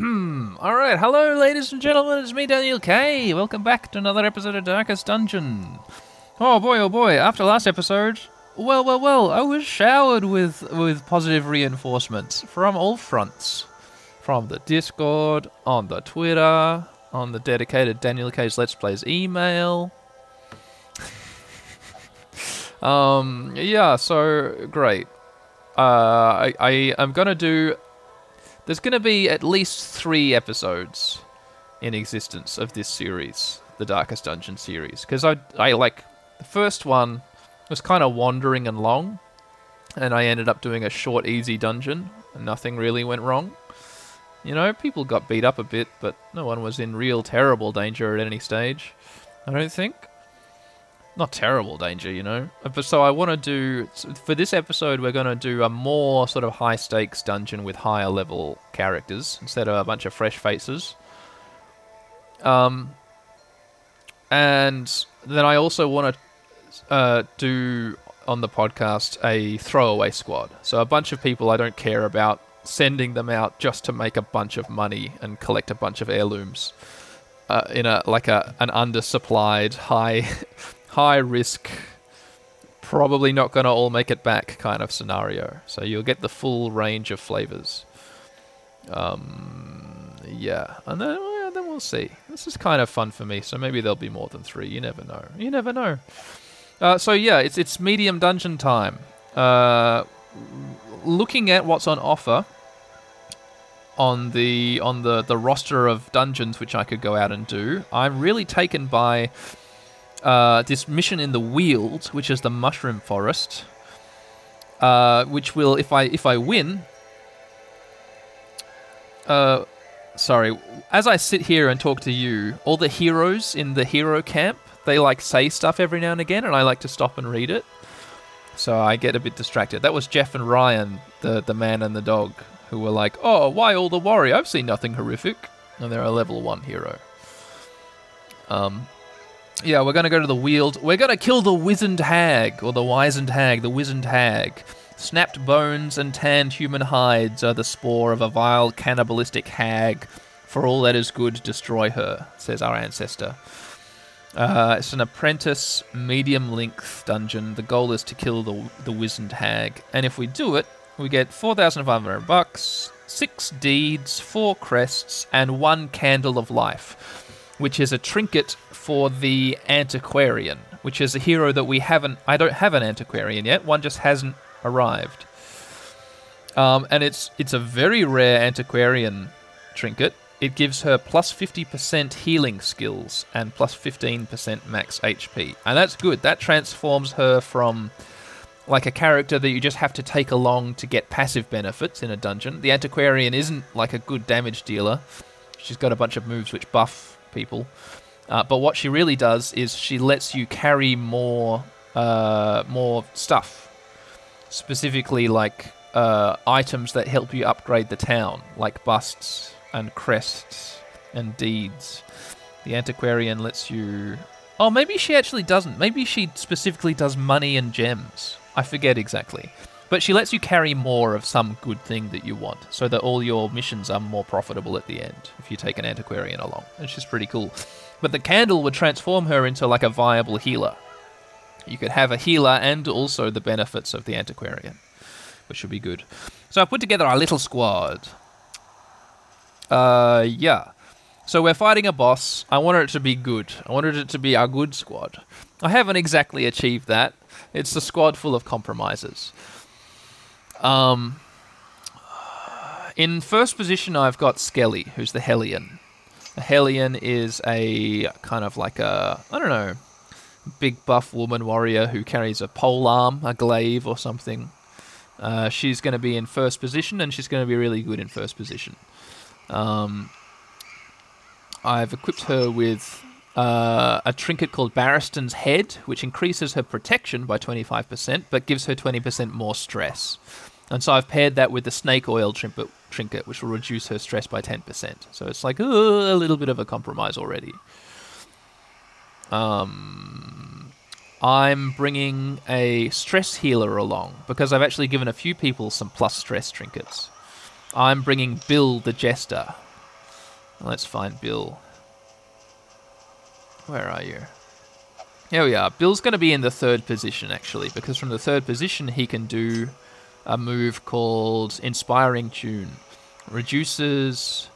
All right, hello, ladies and gentlemen. It's me, Daniel K. Welcome back to another episode of Darkest Dungeon. Oh boy, oh boy! After last episode, well, well, well, I was showered with with positive reinforcements from all fronts, from the Discord, on the Twitter, on the dedicated Daniel K's Let's Plays email. um, yeah, so great. Uh, I, I am gonna do there's going to be at least three episodes in existence of this series, the Darkest Dungeon series, because I I like the first one was kind of wandering and long, and I ended up doing a short, easy dungeon, and nothing really went wrong. You know, people got beat up a bit, but no one was in real terrible danger at any stage. I don't think not terrible danger, you know. Uh, but so I want to do for this episode, we're going to do a more sort of high stakes dungeon with higher level characters instead of a bunch of fresh faces. Um, and then I also want to uh, do on the podcast a throwaway squad. So a bunch of people I don't care about sending them out just to make a bunch of money and collect a bunch of heirlooms. Uh, in a like a an undersupplied high high risk, probably not going to all make it back kind of scenario. So you'll get the full range of flavors. Um, yeah, and then well, then we'll see. This is kind of fun for me, so maybe there'll be more than three. You never know. You never know. Uh, so yeah, it's it's medium dungeon time. Uh, looking at what's on offer on the on the the roster of dungeons which I could go out and do, I'm really taken by uh, this mission in the Weald, which is the Mushroom Forest, uh, which will, if I if I win, uh, sorry, as I sit here and talk to you, all the heroes in the hero camp, they like say stuff every now and again, and I like to stop and read it. So I get a bit distracted. That was Jeff and Ryan, the the man and the dog, who were like, "Oh, why all the worry? I've seen nothing horrific," and they're a level one hero. Um, yeah, we're going to go to the Weald. We're going to kill the wizened hag, or the wizened hag, the wizened hag. Snapped bones and tanned human hides are the spore of a vile cannibalistic hag. For all that is good, destroy her, says our ancestor. Uh, it's an apprentice, medium length dungeon. The goal is to kill the, the wizened hag. And if we do it, we get 4,500 bucks, six deeds, four crests, and one candle of life, which is a trinket for the Antiquarian, which is a hero that we haven't. I don't have an Antiquarian yet. One just hasn't arrived. Um, and it's it's a very rare Antiquarian trinket. It gives her plus 50% healing skills and plus 15% max HP. And that's good. That transforms her from like a character that you just have to take along to get passive benefits in a dungeon. The Antiquarian isn't like a good damage dealer. She's got a bunch of moves which buff people. Uh, but what she really does is she lets you carry more uh, more stuff, specifically like uh, items that help you upgrade the town, like busts and crests and deeds. The antiquarian lets you. Oh, maybe she actually doesn't. Maybe she specifically does money and gems. I forget exactly. But she lets you carry more of some good thing that you want, so that all your missions are more profitable at the end if you take an antiquarian along. And she's pretty cool. But the candle would transform her into like a viable healer. You could have a healer and also the benefits of the antiquarian, which would be good. So I put together our little squad. Uh, yeah. So we're fighting a boss. I wanted it to be good. I wanted it to be our good squad. I haven't exactly achieved that. It's a squad full of compromises. Um, in first position, I've got Skelly, who's the Hellion. A Hellion is a kind of like a I don't know, big buff woman warrior who carries a pole arm, a glaive or something. Uh, she's going to be in first position, and she's going to be really good in first position. Um, I've equipped her with uh, a trinket called Barristan's Head, which increases her protection by 25%, but gives her 20% more stress. And so I've paired that with the snake oil trinket, trinket which will reduce her stress by 10%. So it's like uh, a little bit of a compromise already. Um, I'm bringing a stress healer along because I've actually given a few people some plus stress trinkets. I'm bringing Bill the Jester. Let's find Bill. Where are you? Here we are. Bill's going to be in the third position, actually, because from the third position he can do a move called Inspiring Tune. Reduces.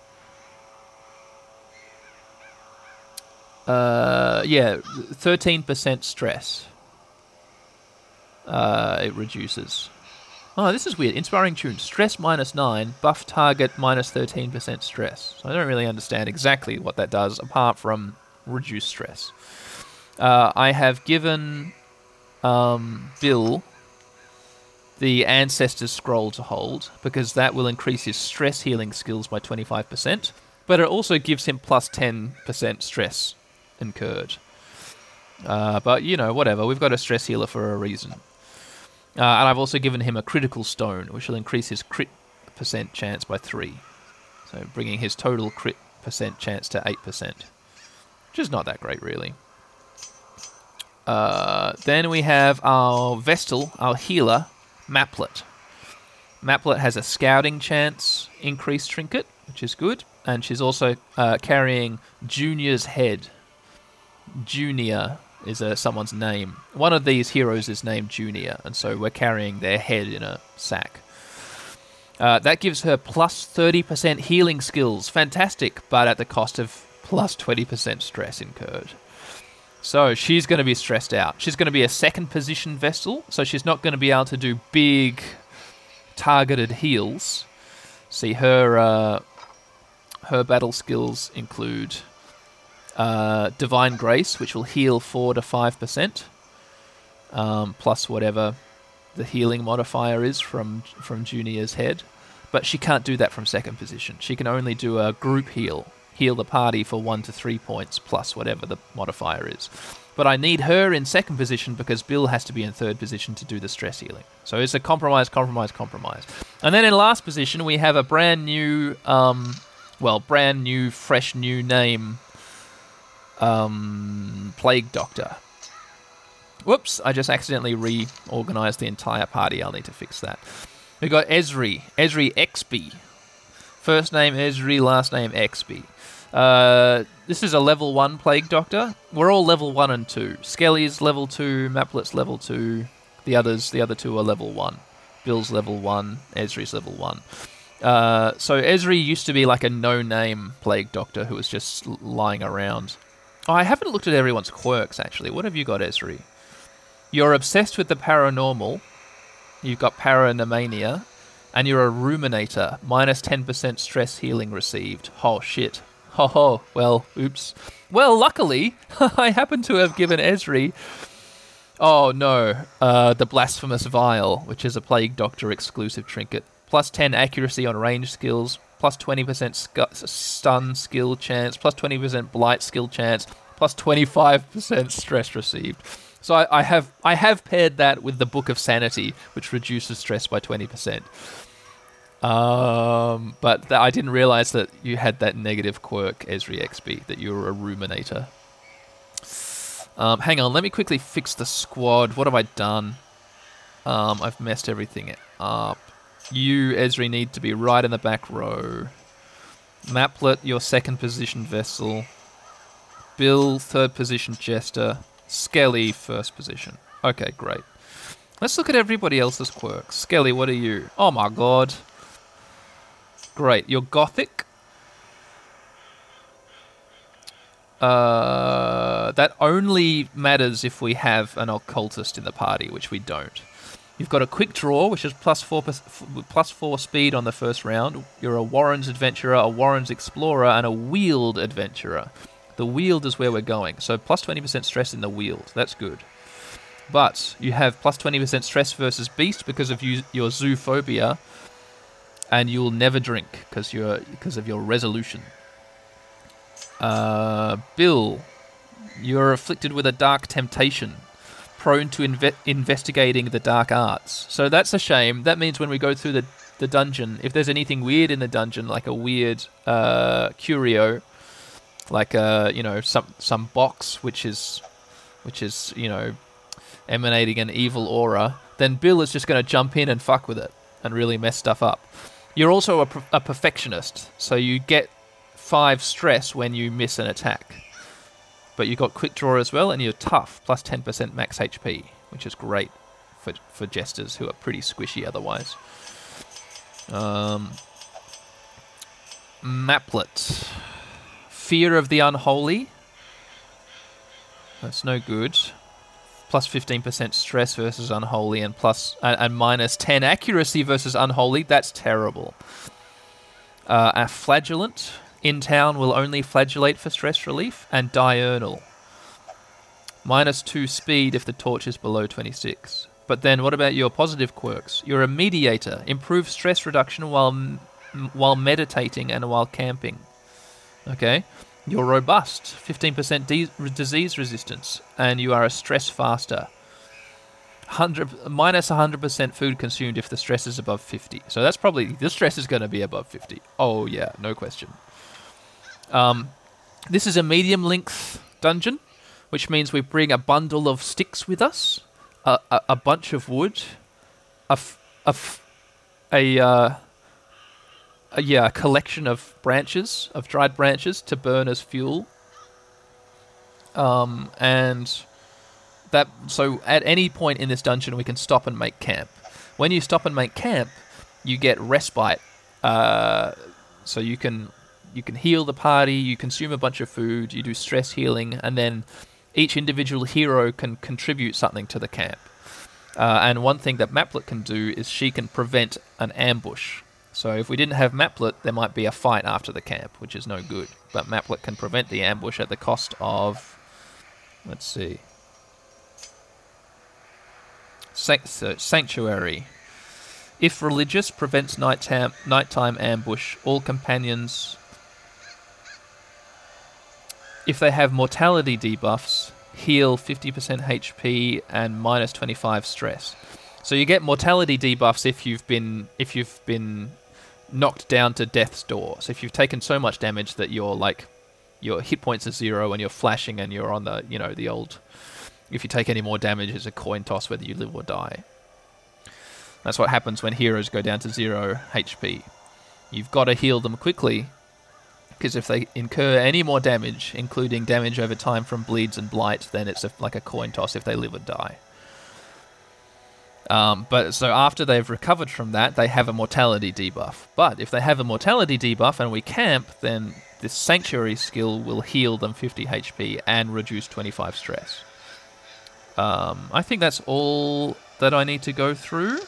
Uh, yeah, 13% stress. Uh, it reduces. Oh, this is weird. Inspiring tune. Stress minus 9, buff target minus 13% stress. So I don't really understand exactly what that does apart from reduce stress. Uh, I have given um, Bill the Ancestor's Scroll to hold because that will increase his stress healing skills by 25%, but it also gives him plus 10% stress incurred. Uh, but, you know, whatever. We've got a stress healer for a reason. Uh, and I've also given him a critical stone, which will increase his crit percent chance by 3. So bringing his total crit percent chance to 8%. Which is not that great, really. Uh, then we have our Vestal, our healer, Maplet. Maplet has a scouting chance increased trinket, which is good. And she's also uh, carrying Junior's head. Junior is a, someone's name. One of these heroes is named Junior, and so we're carrying their head in a sack. Uh, that gives her plus 30% healing skills. Fantastic, but at the cost of plus 20% stress incurred. So she's going to be stressed out. She's going to be a second position Vestal, so she's not going to be able to do big targeted heals. See her uh, her battle skills include uh, Divine Grace, which will heal 4 to 5%, um, plus whatever the healing modifier is from, from Junior's head. But she can't do that from second position. She can only do a group heal, heal the party for 1 to 3 points, plus whatever the modifier is. But I need her in second position because Bill has to be in third position to do the stress healing. So it's a compromise, compromise, compromise. And then in last position, we have a brand new, um, well, brand new, fresh new name um, Plague Doctor. Whoops, I just accidentally reorganized the entire party. I'll need to fix that. We've got Ezri, Ezri Exby. First name Ezri, last name Exby. Uh, this is a level 1 Plague Doctor. We're all level 1 and 2. Skelly's level 2, Maplet's level 2. The others, the other two are level 1. Bill's level 1, Ezri's level 1. Uh, so Ezri used to be like a no-name Plague Doctor who was just lying around. Oh, I haven't looked at everyone's quirks actually. What have you got, Ezri? You're obsessed with the paranormal. You've got paranomania, and you're a ruminator. Minus Minus ten percent stress healing received. Oh shit. Ho ho. Well, oops. Well, luckily, I happen to have given Ezri. Oh no, uh, the blasphemous vial, which is a plague doctor exclusive trinket. Plus ten accuracy on range skills plus 20% sc- stun skill chance, plus 20% blight skill chance, plus 25% stress received. So I, I, have I have paired that with the Book of Sanity, which reduces stress by 20%. Um, but th- I didn't realize that you had that negative quirk, Ezri Exby, that you were a ruminator. Um, hang on, let me quickly fix the squad. What have I done? Um, I've messed everything up. You, Ezri, need to be right in the back row. Maplet, your second position Vestal. Bill, third position Jester. Skelly, first position. Okay, great. Let's look at everybody else's quirks. Skelly, what are you? Oh my god. Great. You're Gothic. Uh, that only matters if we have an occultist in the party, which we don't. You've got a quick draw, which is plus four plus four speed on the first round. You're a Warren's adventurer, a Warren's explorer, and a Weald adventurer. The Weald is where we're going, so plus twenty percent stress in the Weald. That's good. But you have plus twenty percent stress versus Beast because of you, your zoophobia, and you'll never drink because you're because of your resolution. Uh, Bill, you're afflicted with a dark temptation prone to inve- investigating the dark arts. So that's a shame. That means when we go through the, the dungeon, if there's anything weird in the dungeon, like a weird uh, curio, like a uh, you know some some box which is which is you know emanating an evil aura, then Bill is just going to jump in and fuck with it and really mess stuff up. You're also a, a perfectionist, so you get five stress when you miss an attack. But you've got quick draw as well, and you're tough, plus 10% max HP, which is great for for jesters who are pretty squishy otherwise. Um, Maplet, fear of the unholy. That's no good. Plus 15% stress versus unholy, and plus and, and minus 10 accuracy versus unholy. That's terrible. Uh, a flagellant in town will only flagellate for stress relief, and diurnal. Minus 2 speed if the torch is below 26. But then what about your positive quirks? You're a mediator. Improve stress reduction while m- while meditating and while camping. Okay? You're robust. 15% de- disease resistance and you are a stress faster. 100 minus 100% food consumed if the stress is above 50. So that's probably the stress is going to be above 50. Oh yeah, no question. Um, this is a medium length dungeon, which means we bring a bundle of sticks with us a, a, a bunch of wood, a, f- a, f- a, uh, yeah, a collection of branches, of dried branches to burn as fuel. Um, and that, so at any point in this dungeon, we can stop and make camp. When you stop and make camp, you get respite. Uh, so you can you can heal the party, you consume a bunch of food, you do stress healing, and then each individual hero can contribute something to the camp. Uh, and one thing that Maplet can do is she can prevent an ambush. So if we didn't have Maplet, there might be a fight after the camp, which is no good. But Maplet can prevent the ambush at the cost of, let's see, Sanctuary. If religious prevents nighttime, nighttime ambush, all companions if they have mortality debuffs, heal 50% HP and minus 25 stress. So you get mortality debuffs if you've been if you've been knocked down to death's door. So if you've taken so much damage that you're like your hit points are zero and you're flashing and you're on the you know the old if you take any more damage it's a coin toss whether you live or die. That's what happens when heroes go down to zero HP. You've got to heal them quickly because if they incur any more damage, including damage over time from bleeds and blight, then it's like a coin toss if they live or die. Um, but so after they've recovered from that, they have a mortality debuff. But if they have a mortality debuff and we camp, then this sanctuary skill will heal them 50 HP and reduce 25 stress. Um, I think that's all that I need to go through.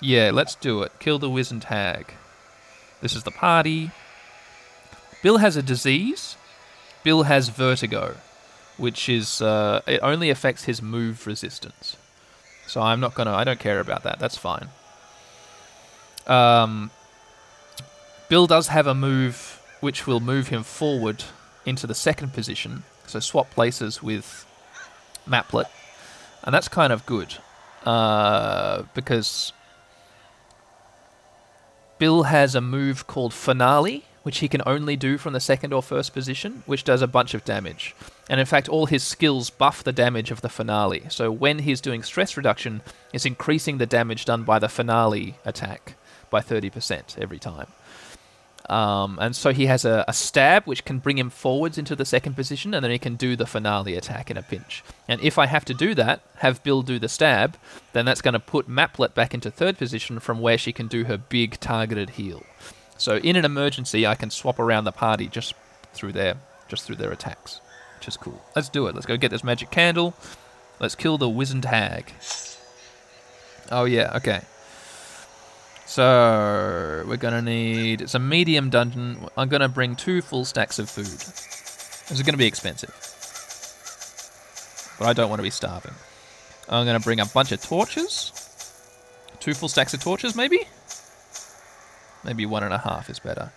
Yeah, let's do it. Kill the Wizened Hag. This is the party. Bill has a disease. Bill has vertigo, which is uh, it only affects his move resistance. So I'm not gonna. I don't care about that. That's fine. Um, Bill does have a move which will move him forward into the second position. So swap places with Maplet, and that's kind of good uh, because Bill has a move called Finale, which he can only do from the second or first position, which does a bunch of damage. And in fact, all his skills buff the damage of the finale. So when he's doing stress reduction, it's increasing the damage done by the finale attack by 30% every time. Um, and so he has a, a, stab which can bring him forwards into the second position, and then he can do the finale attack in a pinch. And if I have to do that, have Bill do the stab, then that's going to put Maplet back into third position from where she can do her big targeted heal. So in an emergency, I can swap around the party just through their just through their attacks, which is cool. Let's do it. Let's go get this magic candle. Let's kill the wizened hag. Oh yeah, okay. So we're gonna need it's a medium dungeon. I'm gonna bring two full stacks of food. This is gonna be expensive, but I don't want to be starving. I'm gonna bring a bunch of torches, two full stacks of torches, maybe. Maybe one and a half is better.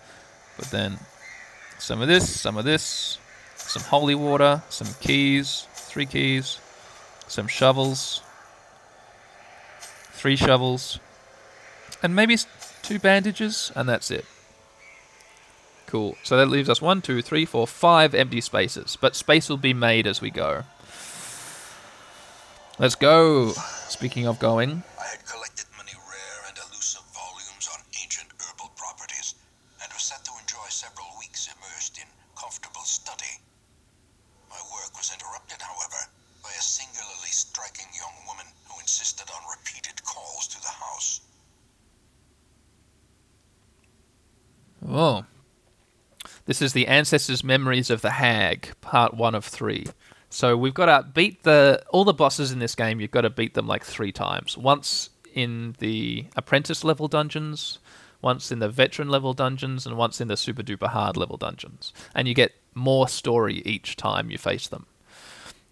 But then some of this, some of this, some holy water, some keys, three keys, some shovels, three shovels, and maybe two bandages, and that's it. Cool. So that leaves us one, two, three, four, five empty spaces. But space will be made as we go. Let's go. Speaking of going. several weeks immersed in comfortable study. My work was interrupted, however, by a singularly striking young woman who insisted on repeated calls to the house. Oh. This is the Ancestors' Memories of the Hag, part one of three. So we've got to beat the all the bosses in this game. You've got to beat them like three times. Once in the apprentice level dungeons, once in the veteran level dungeons, and once in the super duper hard level dungeons. And you get more story each time you face them.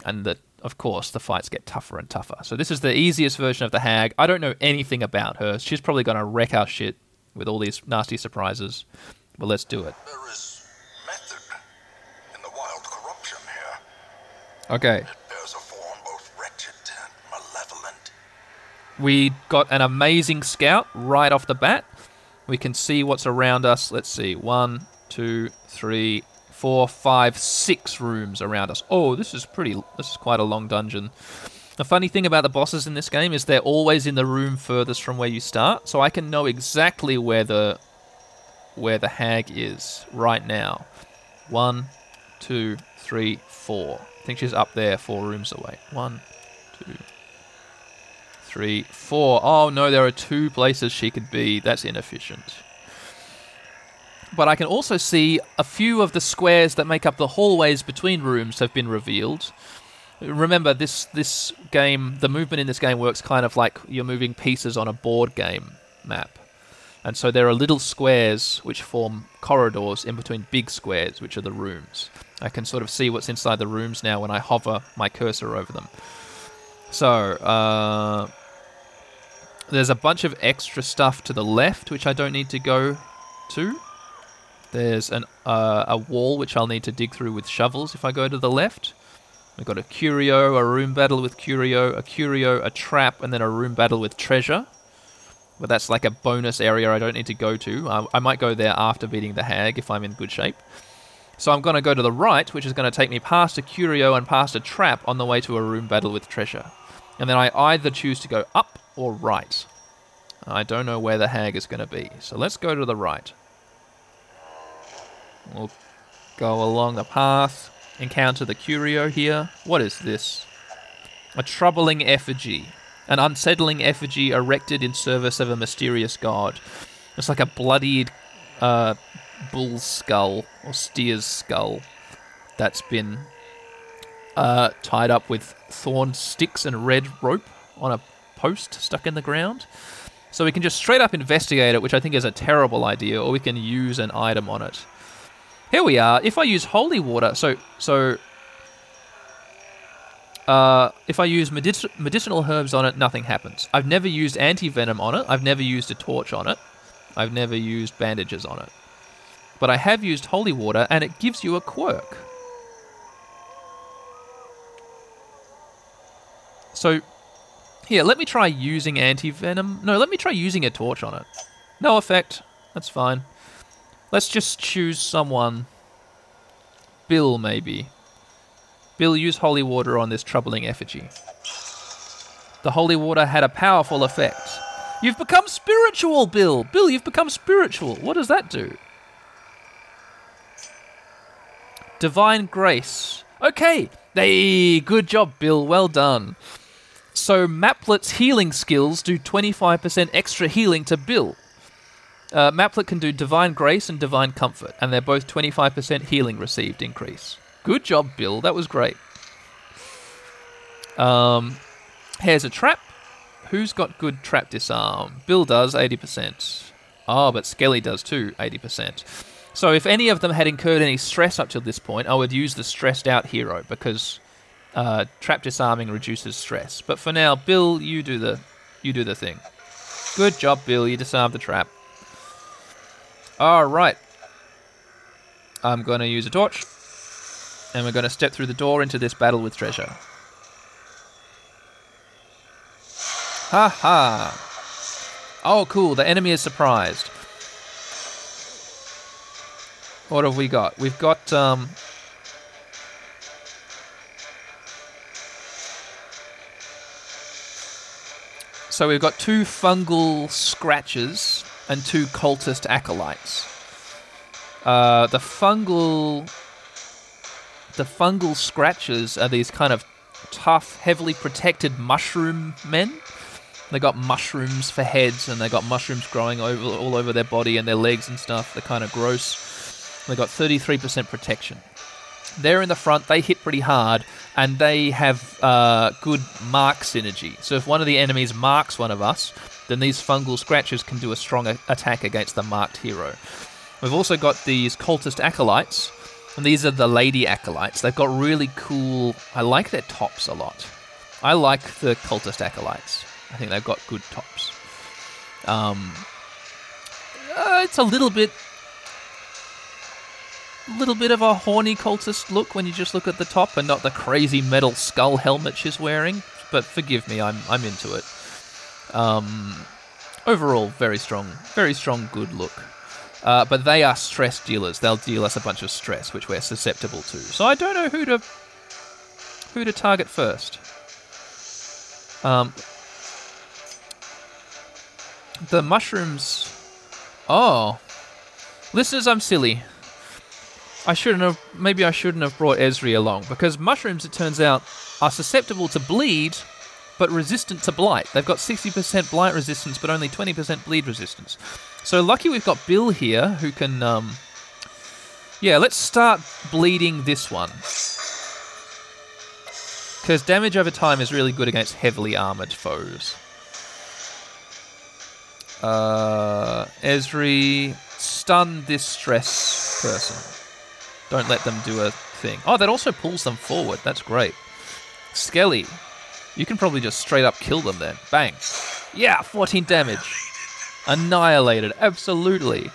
And the of course the fights get tougher and tougher. So this is the easiest version of the hag. I don't know anything about her. She's probably gonna wreck our shit with all these nasty surprises. But let's do it. There is method in the wild corruption here. Okay. It bears a form both wretched and malevolent. We got an amazing scout right off the bat. We can see what's around us. Let's see. One, two, three, four, five, six rooms around us. Oh, this is pretty. This is quite a long dungeon. The funny thing about the bosses in this game is they're always in the room furthest from where you start, so I can know exactly where the where the hag is right now. One, two, three, four. Think she's up there, four rooms away. One, two, three, four. Oh no, there are two places she could be. That's inefficient. But I can also see a few of the squares that make up the hallways between rooms have been revealed. Remember, this this game, the movement in this game works kind of like you're moving pieces on a board game map. And so there are little squares which form corridors in between big squares, which are the rooms. I can sort of see what's inside the rooms now when I hover my cursor over them. So, uh, there's a bunch of extra stuff to the left which I don't need to go to. There's an uh, a wall which I'll need to dig through with shovels if I go to the left. We've got a curio, a room battle with curio, a curio, a trap, and then a room battle with treasure. But that's like a bonus area I don't need to go to. I, I might go there after beating the hag if I'm in good shape. So I'm going to go to the right, which is going to take me past a curio and past a trap on the way to a room battle with treasure. And then I either choose to go up or right. I don't know where the hag is going to be. So let's go to the right. We'll go along the path, encounter the curio here. What is this? A troubling effigy. An unsettling effigy erected in service of a mysterious god. It's like a bloodied uh, bull's skull or steer's skull that's been uh, tied up with thorn sticks and red rope on a post stuck in the ground. So we can just straight up investigate it, which I think is a terrible idea, or we can use an item on it. Here we are. If I use holy water, so so uh, if I use medic- medicinal herbs on it, nothing happens. I've never used anti venom on it. I've never used a torch on it. I've never used bandages on it. But I have used holy water, and it gives you a quirk. So, here, let me try using anti venom. No, let me try using a torch on it. No effect. That's fine. Let's just choose someone. Bill, maybe. Bill, use holy water on this troubling effigy. The holy water had a powerful effect. You've become spiritual, Bill! Bill, you've become spiritual. What does that do? Divine grace. Okay, hey, good job, Bill. Well done. So Maplet's healing skills do 25% extra healing to Bill. Uh, Maplet can do Divine Grace and Divine Comfort, and they're both 25% healing received increase. Good job, Bill. That was great. Um, here's a trap. Who's got good trap disarm? Bill does 80%. Oh, but Skelly does too, 80%. So if any of them had incurred any stress up till this point, I would use the stressed out hero because uh, trap disarming reduces stress. But for now, Bill, you do the you do the thing. Good job, Bill. You disarmed the trap. All right. I'm going to use a torch, and we're going to step through the door into this battle with treasure. Ha ha! Oh, cool. The enemy is surprised. What have we got? We've got um, So we've got two fungal scratches and two cultist acolytes. Uh, the fungal, the fungal scratches are these kind of tough, heavily protected mushroom men. They got mushrooms for heads, and they got mushrooms growing over all over their body and their legs and stuff. They're kind of gross. They got 33% protection. They're in the front. They hit pretty hard, and they have uh, good mark synergy. So if one of the enemies marks one of us, then these fungal scratches can do a strong a- attack against the marked hero. We've also got these cultist acolytes, and these are the lady acolytes. They've got really cool. I like their tops a lot. I like the cultist acolytes. I think they've got good tops. Um, uh, it's a little bit, little bit of a horny cultist look when you just look at the top and not the crazy metal skull helmet she's wearing. But forgive me, I'm I'm into it. Um, overall, very strong, very strong, good look. Uh, but they are stress dealers. They'll deal us a bunch of stress, which we're susceptible to. So I don't know who to who to target first. Um, the mushrooms. Oh, listeners, I'm silly. I shouldn't have. Maybe I shouldn't have brought Ezri along because mushrooms, it turns out, are susceptible to bleed, but resistant to blight. They've got 60% blight resistance, but only 20% bleed resistance. So lucky we've got Bill here who can. Um, yeah, let's start bleeding this one. Because damage over time is really good against heavily armored foes. Uh, Ezri, stun this stress person. Don't let them do a thing. Oh, that also pulls them forward. That's great. Skelly, you can probably just straight up kill them then. Bang. Yeah, 14 damage. Annihilated. Absolutely.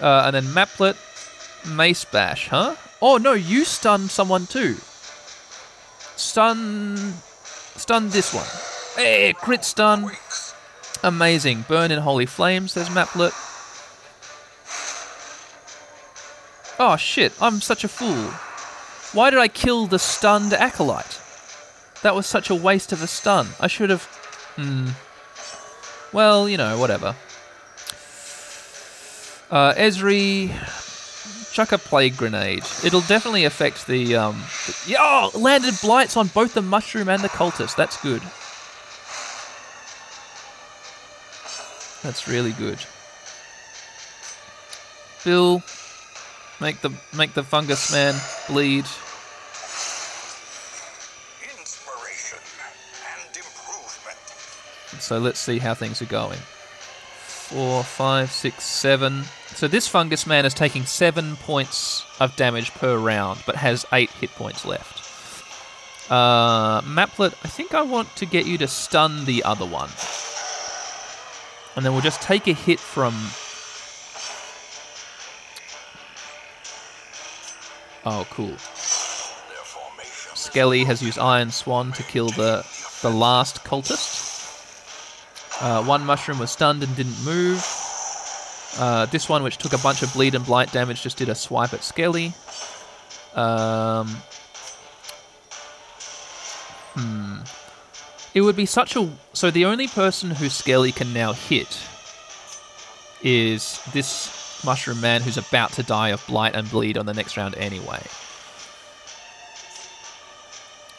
Uh, and then Maplet, Mace Bash, huh? Oh no, you stun someone too. Stun. Stun this one. Hey, crit stun. Amazing. Burn in Holy Flames, says Maplet. Oh shit, I'm such a fool. Why did I kill the stunned acolyte? That was such a waste of a stun. I should have. Hmm. Well, you know, whatever. Uh, Ezri, chuck a plague grenade. It'll definitely affect the. Um, the oh, landed blights on both the mushroom and the cultist. That's good. That's really good. Bill, make the make the fungus man bleed. Inspiration and improvement. So let's see how things are going. Four, five, six, seven. So this fungus man is taking seven points of damage per round, but has eight hit points left. Uh, Maplet, I think I want to get you to stun the other one. And then we'll just take a hit from. Oh, cool. Skelly has used Iron Swan to kill the the last cultist. Uh, one mushroom was stunned and didn't move. Uh, this one, which took a bunch of bleed and blight damage, just did a swipe at Skelly. Um, hmm. It would be such a. So the only person who Skelly can now hit is this mushroom man who's about to die of blight and bleed on the next round anyway.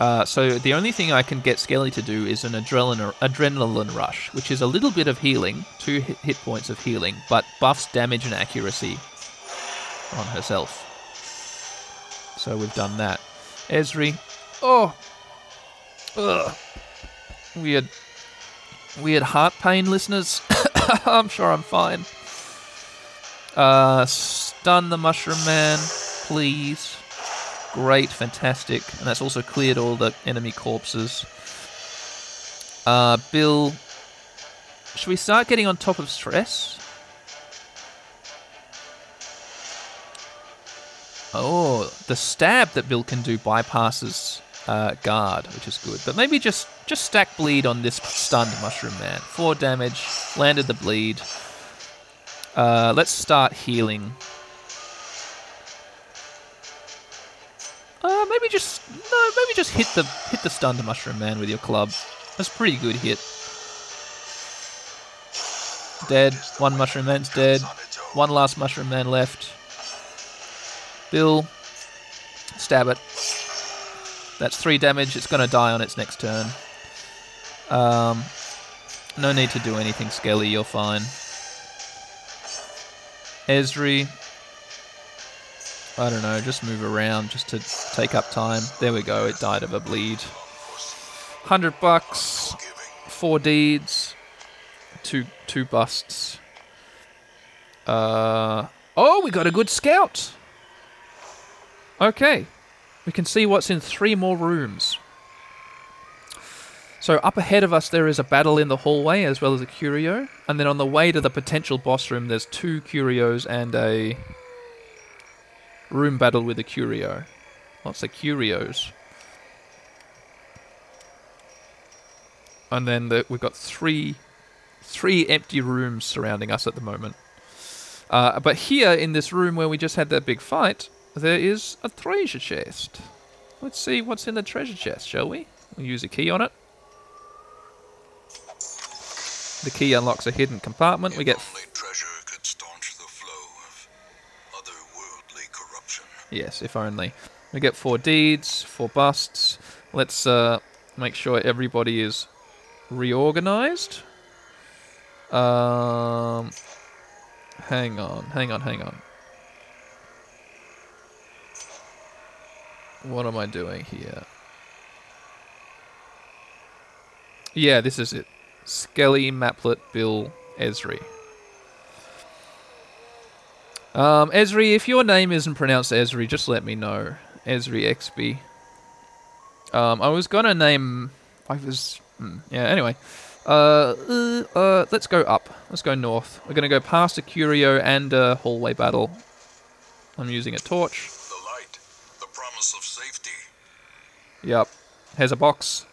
Uh, so the only thing I can get Skelly to do is an adrenaline adrenaline rush, which is a little bit of healing, two hit, points of healing, but buffs damage and accuracy on herself. So we've done that. Ezri, oh, ugh, weird, weird heart pain, listeners. I'm sure I'm fine. Uh, stun the mushroom man, please. Great, fantastic. And that's also cleared all the enemy corpses. Uh, Bill, should we start getting on top of stress? Oh, the stab that Bill can do bypasses uh, guard, which is good. But maybe just just stack bleed on this stunned mushroom man. Four damage, landed the bleed. Uh, let's start healing. Uh, maybe just no, maybe just hit the hit the stunned mushroom man with your club. That's pretty good hit. Dead. One mushroom man's dead. One last mushroom man left. Bill, stab it. That's three damage. It's going to die on its next turn. Um, no need to do anything, Skelly. You're fine. Ezri. I don't know. Just move around just to take up time. There we go. It died of a bleed. Hundred bucks. Four deeds. Two two busts. Uh oh, we got a good scout. Okay, we can see what's in three more rooms. So up ahead of us there is a battle in the hallway as well as a curio, and then on the way to the potential boss room there's two curios and a room battle with a curio. Lots of curios. And then the, we've got three three empty rooms surrounding us at the moment. Uh, but here in this room where we just had that big fight, there is a treasure chest. Let's see what's in the treasure chest, shall we? We'll use a key on it. The key unlocks a hidden compartment. We get Only treasure could staunch the flow of otherworldly corruption. Yes, if only. We get four deeds, four busts. Let's uh, make sure everybody is reorganized. Um, hang on, hang on, hang on. What am I doing here? Yeah, this is it. Skelly, Maplet, Bill, Ezri. Um, Ezri, if your name isn't pronounced Ezri, just let me know. Ezri Exby. Um, I was gonna name. I was. hmm, yeah. Anyway, uh, uh, uh, let's go up. Let's go north. We're gonna go past a curio and a hallway battle. I'm using a torch. The light, the promise of safety. Yep. Here's a box.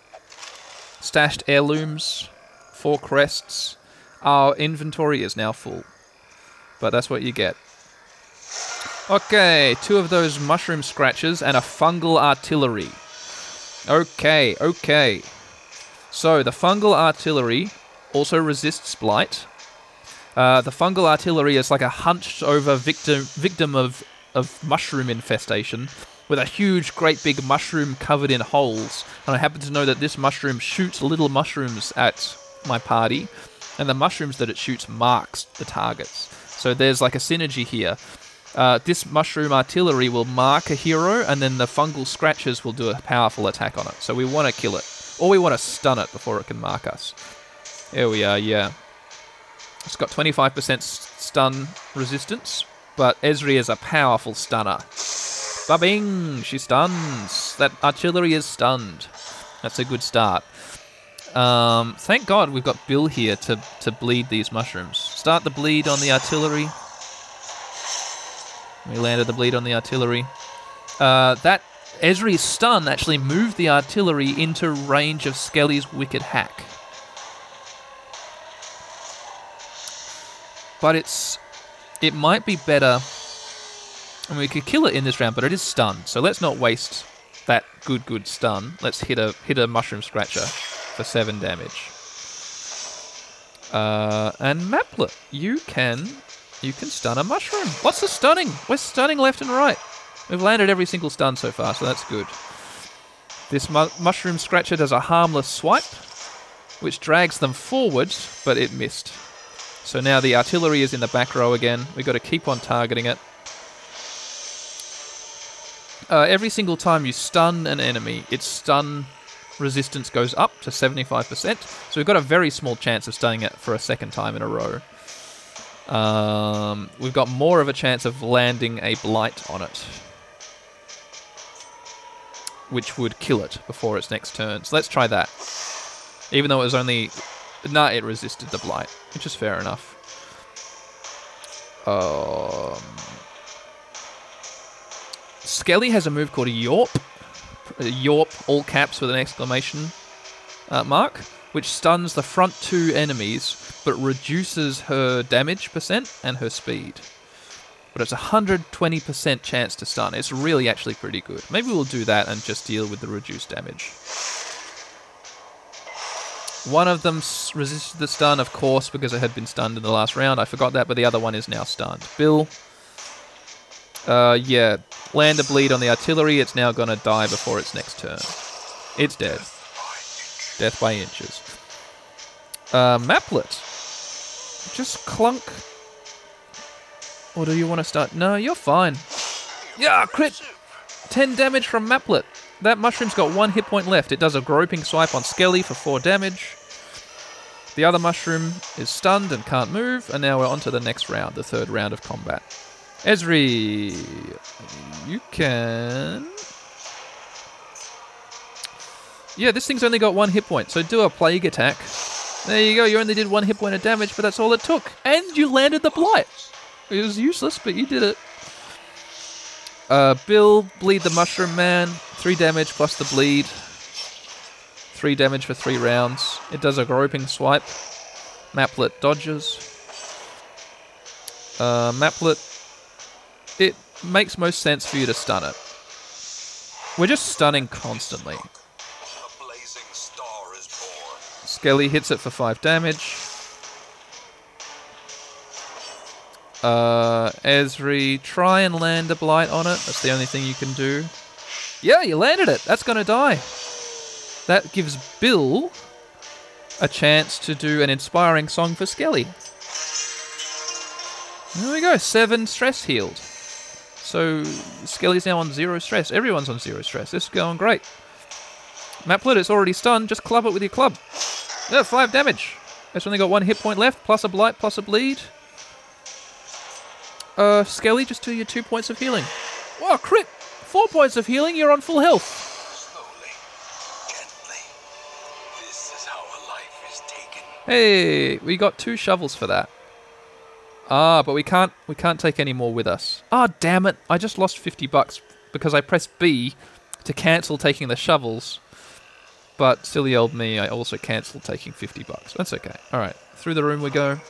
Stashed heirlooms. Four crests. Our inventory is now full. But that's what you get. Okay, two of those mushroom scratches and a fungal artillery. Okay, okay. So the fungal artillery also resists blight. Uh, the fungal artillery is like a hunched over victim victim of, of mushroom infestation with a huge, great big mushroom covered in holes. And I happen to know that this mushroom shoots little mushrooms at my party, and the mushrooms that it shoots marks the targets. So there's like a synergy here. Uh, this mushroom artillery will mark a hero, and then the fungal scratches will do a powerful attack on it. So we want to kill it, or we want to stun it before it can mark us. There we are, yeah. It's got 25% s- stun resistance, but Ezri is a powerful stunner. Ba-bing! She stuns. That artillery is stunned. That's a good start. Um, thank God we've got Bill here to, to bleed these mushrooms. Start the bleed on the artillery. We landed the bleed on the artillery. Uh, that Ezri's stun actually moved the artillery into range of Skelly's wicked hack. But it's it might be better and we could kill it in this round, but it is stunned. So let's not waste that good good stun. Let's hit a hit a mushroom scratcher for seven damage. Uh, and Maplet, you can you can stun a mushroom. What's the stunning? We're stunning left and right. We've landed every single stun so far, so that's good. This mu- mushroom scratcher does a harmless swipe, which drags them forward, but it missed. So now the artillery is in the back row again. We've got to keep on targeting it. Uh, every single time you stun an enemy, its stun resistance goes up to 75%. So we've got a very small chance of stunning it for a second time in a row. Um, we've got more of a chance of landing a blight on it, which would kill it before its next turn. So let's try that. Even though it was only. Nah, it resisted the blight, which is fair enough. Um, Skelly has a move called a YAWP. A YAWP, all caps with an exclamation uh, mark, which stuns the front two enemies but reduces her damage percent and her speed. But it's a 120% chance to stun. It's really actually pretty good. Maybe we'll do that and just deal with the reduced damage. One of them resisted the stun, of course, because it had been stunned in the last round. I forgot that, but the other one is now stunned. Bill. Uh, yeah. Land a bleed on the artillery. It's now gonna die before its next turn. It's dead. Death by inches. Uh, Maplet. Just clunk. Or do you want to start? No, you're fine. Yeah, crit. 10 damage from Maplet. That mushroom's got one hit point left. It does a groping swipe on Skelly for 4 damage. The other mushroom is stunned and can't move, and now we're on to the next round, the third round of combat. Ezri, you can. Yeah, this thing's only got one hit point, so do a plague attack. There you go, you only did one hit point of damage, but that's all it took. And you landed the blight. It was useless, but you did it. Uh, Bill, bleed the mushroom man, three damage plus the bleed. Three damage for three rounds. It does a groping swipe. Maplet dodges. Uh, Maplet, it makes most sense for you to stun it. We're just stunning constantly. Skelly hits it for five damage. Uh, Ezri, try and land a blight on it. That's the only thing you can do. Yeah, you landed it. That's gonna die. That gives Bill a chance to do an inspiring song for Skelly. There we go. Seven stress healed. So Skelly's now on zero stress. Everyone's on zero stress. This is going great. Maplet, it's already stunned. Just club it with your club. Yeah, five damage. It's only got one hit point left, plus a blight, plus a bleed. Uh, Skelly, just do your two points of healing. Wow, crit! Four points of healing, you're on full health. Slowly, gently. This is how a life is taken. Hey, we got two shovels for that. Ah, but we can't we can't take any more with us. Ah, damn it! I just lost fifty bucks because I pressed B to cancel taking the shovels. But silly old me, I also cancelled taking fifty bucks. That's okay. All right, through the room we go.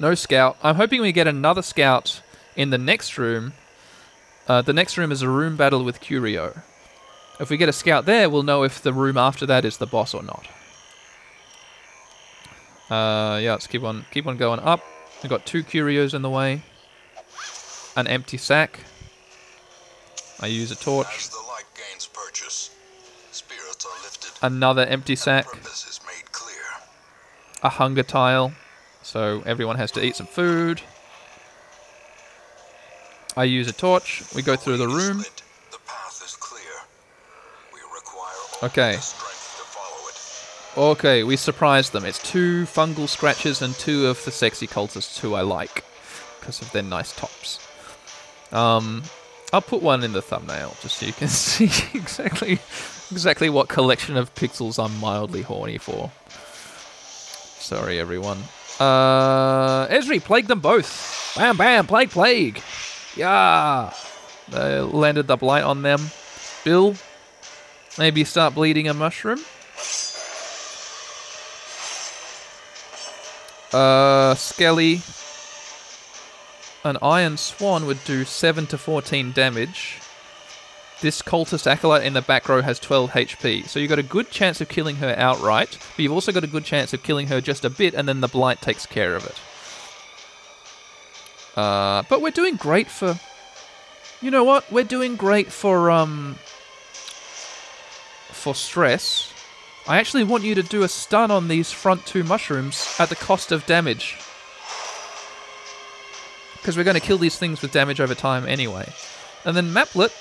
No scout. I'm hoping we get another scout in the next room. Uh, the next room is a room battle with Curio. If we get a scout there, we'll know if the room after that is the boss or not. Uh, yeah, let's keep on keep on going up. We've got two curios in the way. An empty sack. I use a torch. As the light gains purchase, spirits are lifted. Another empty sack. Is made clear. A hunger tile. So everyone has to eat some food. I use a torch. We go through the room. lit. Okay, we surprised them. It's two fungal scratches and two of the sexy cultists who I like because of their nice tops. Um, I'll put one in the thumbnail just so you can see exactly exactly what collection of pixels I'm mildly horny for. Sorry, everyone. Uh, Ezri, plague them both. Bam, bam, plague, plague. Yeah. They landed the blight on them. Bill, maybe start bleeding a mushroom. Uh, Skelly. An Iron Swan would do 7 to 14 damage. This cultist acolyte in the back row has 12 HP, so you've got a good chance of killing her outright, but you've also got a good chance of killing her just a bit, and then the blight takes care of it. Uh, but we're doing great for. You know what? We're doing great for um. For stress. I actually want you to do a stun on these front two mushrooms at the cost of damage. Because we're going to kill these things with damage over time anyway. And then Maplet,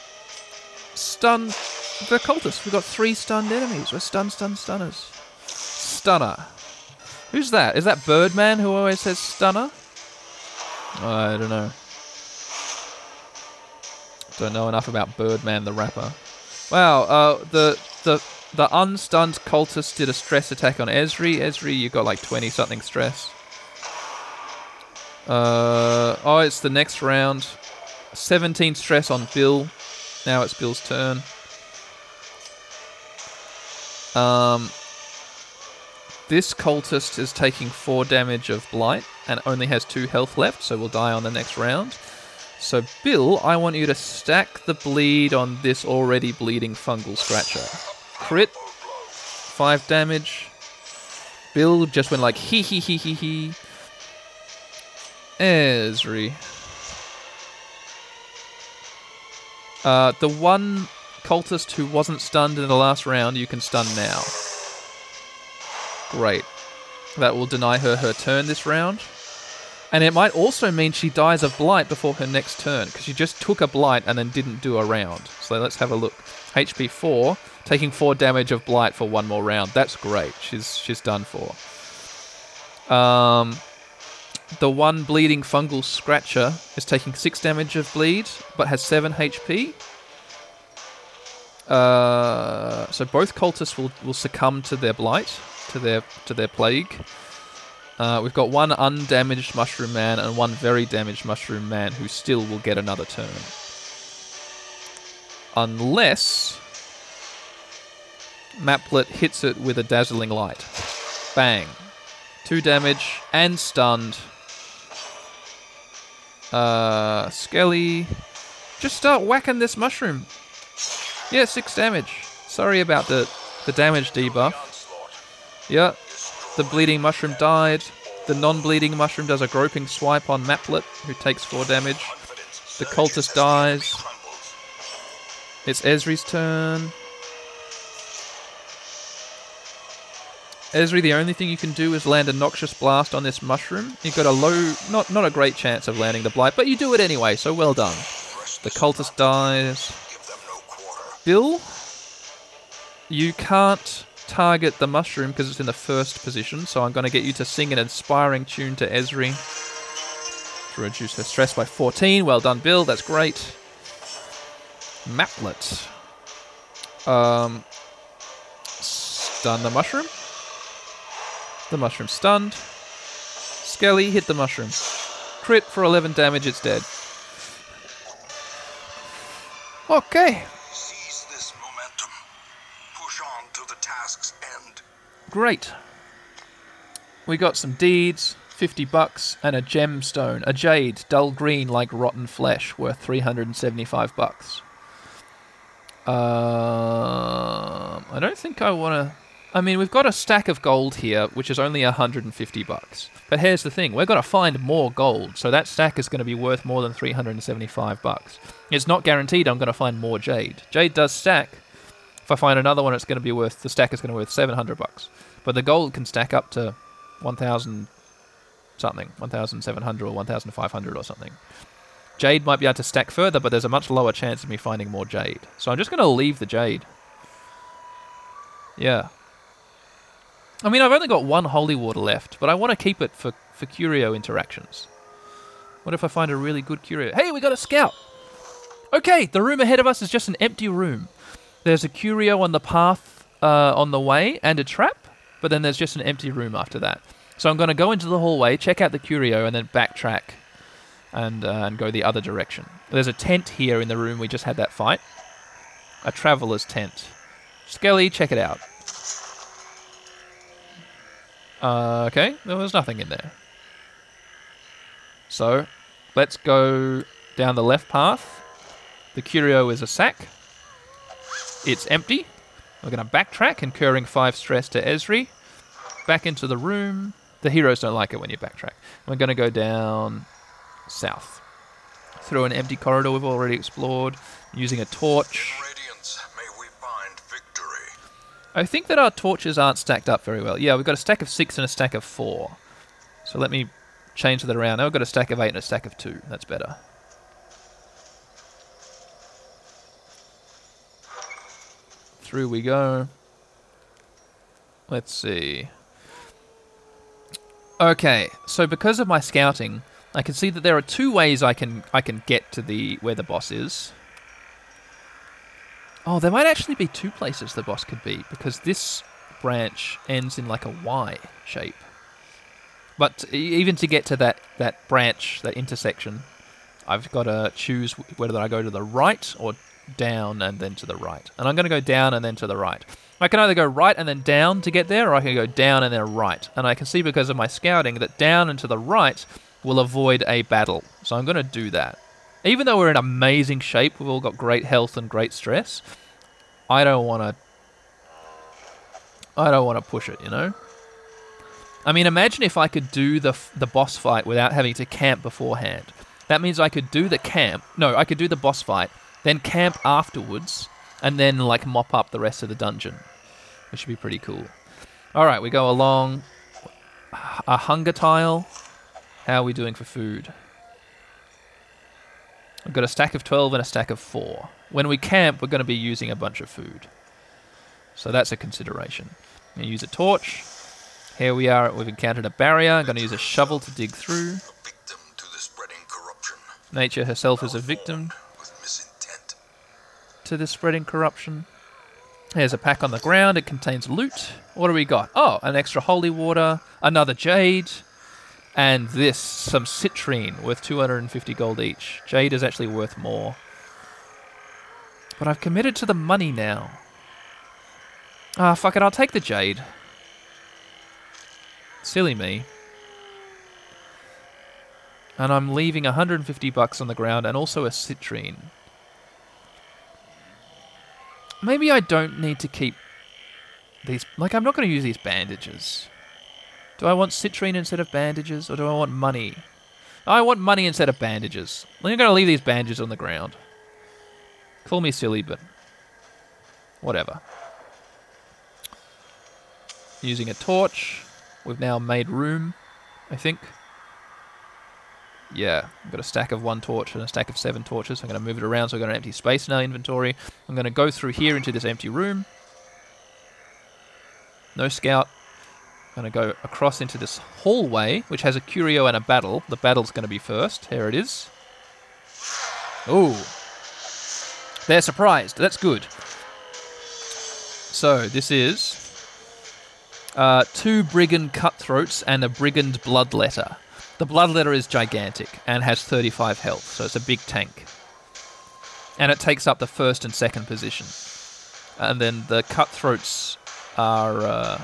stun the cultists. We've got three stunned enemies. We're stun, stun, stunners. Stunner. Who's that? Is that Birdman who always says stunner? I don't know. Don't know enough about Birdman the rapper. Wow, uh, the the the unstunned cultist did a stress attack on Ezri. Ezri, you got like twenty something stress. Uh, oh, it's the next round. Seventeen stress on Bill. Now it's Bill's turn. Um, this cultist is taking four damage of blight and only has two health left, so we'll die on the next round. So, Bill, I want you to stack the bleed on this already bleeding fungal scratcher. Crit, five damage. Bill just went like hee hee hee hee hee. Ezri. Uh, the one cultist who wasn't stunned in the last round, you can stun now. Great. That will deny her her turn this round. And it might also mean she dies of blight before her next turn, because she just took a blight and then didn't do a round. So let's have a look. HP 4, taking 4 damage of blight for one more round. That's great. She's she's done for. Um, the one bleeding fungal scratcher is taking 6 damage of bleed, but has 7 HP. Uh, so both cultists will, will succumb to their blight, to their to their plague. Uh, we've got one undamaged mushroom man and one very damaged mushroom man who still will get another turn. Unless Maplet hits it with a dazzling light. Bang. Two damage and stunned. Uh, Skelly. Just start whacking this mushroom. Yeah, six damage. Sorry about the, the damage debuff. Yeah, the bleeding mushroom died. The non-bleeding mushroom does a groping swipe on Maplet, who takes four damage. The cultist dies. It's Ezri's turn. Ezri, the only thing you can do is land a noxious blast on this mushroom. You've got a low, not not a great chance of landing the blight, but you do it anyway. So well done. The cultist dies. Bill, you can't target the mushroom because it's in the first position, so I'm going to get you to sing an inspiring tune to Ezri to reduce her stress by 14. Well done, Bill. That's great. Maplet. Um, stun the mushroom. The mushroom stunned. Skelly hit the mushroom. Crit for 11 damage, it's dead. Okay. Seize this momentum. Push on to the task's end. Great. We got some deeds, 50 bucks, and a gemstone, a jade, dull green like rotten flesh, worth 375 bucks. Um, I don't think I want to. I mean, we've got a stack of gold here, which is only 150 bucks. But here's the thing: we're going to find more gold, so that stack is going to be worth more than 375 bucks. It's not guaranteed I'm going to find more jade. Jade does stack. If I find another one, it's going to be worth the stack is going to be worth 700 bucks. But the gold can stack up to 1,000 something, 1,700 or 1,500 or something. Jade might be able to stack further, but there's a much lower chance of me finding more jade. So I'm just going to leave the jade. Yeah. I mean, I've only got one holy water left, but I want to keep it for, for curio interactions. What if I find a really good curio? Hey, we got a scout! Okay, the room ahead of us is just an empty room. There's a curio on the path uh, on the way and a trap, but then there's just an empty room after that. So I'm going to go into the hallway, check out the curio, and then backtrack and, uh, and go the other direction. There's a tent here in the room we just had that fight. A traveler's tent. Skelly, check it out. Uh, okay, there was nothing in there. So, let's go down the left path. The curio is a sack. It's empty. We're going to backtrack, incurring 5 stress to Ezri. Back into the room. The heroes don't like it when you backtrack. We're going to go down south. Through an empty corridor we've already explored, using a torch. I think that our torches aren't stacked up very well. Yeah, we've got a stack of 6 and a stack of 4. So let me change that around. Now we've got a stack of 8 and a stack of 2. That's better. Through we go. Let's see. Okay, so because of my scouting, I can see that there are two ways I can I can get to the where the boss is. Oh, there might actually be two places the boss could be because this branch ends in like a Y shape. But even to get to that that branch, that intersection, I've got to choose whether I go to the right or down and then to the right. And I'm going to go down and then to the right. I can either go right and then down to get there, or I can go down and then right. And I can see because of my scouting that down and to the right will avoid a battle. So I'm going to do that. Even though we're in amazing shape, we've all got great health and great stress. I don't want to. I don't want to push it, you know. I mean, imagine if I could do the the boss fight without having to camp beforehand. That means I could do the camp. No, I could do the boss fight, then camp afterwards, and then like mop up the rest of the dungeon, which would be pretty cool. All right, we go along. A hunger tile. How are we doing for food? I've got a stack of 12 and a stack of 4. When we camp, we're going to be using a bunch of food. So that's a consideration. I'm going to use a torch. Here we are, we've encountered a barrier. I'm going to use a shovel to dig through. Nature herself is a victim to this spreading corruption. There's a pack on the ground. It contains loot. What do we got? Oh, an extra holy water, another jade, and this, some citrine worth 250 gold each. Jade is actually worth more. But I've committed to the money now. Ah, fuck it, I'll take the jade. Silly me. And I'm leaving 150 bucks on the ground and also a citrine. Maybe I don't need to keep these. Like, I'm not going to use these bandages. Do I want citrine instead of bandages, or do I want money? I want money instead of bandages. I'm going to leave these bandages on the ground. Call me silly, but whatever. Using a torch. We've now made room, I think. Yeah, I've got a stack of one torch and a stack of seven torches. I'm going to move it around so I've got an empty space in our inventory. I'm going to go through here into this empty room. No scout. Going to go across into this hallway, which has a curio and a battle. The battle's going to be first. Here it is. Ooh. They're surprised. That's good. So, this is uh, two brigand cutthroats and a brigand bloodletter. The bloodletter is gigantic and has 35 health, so it's a big tank. And it takes up the first and second position. And then the cutthroats are. Uh...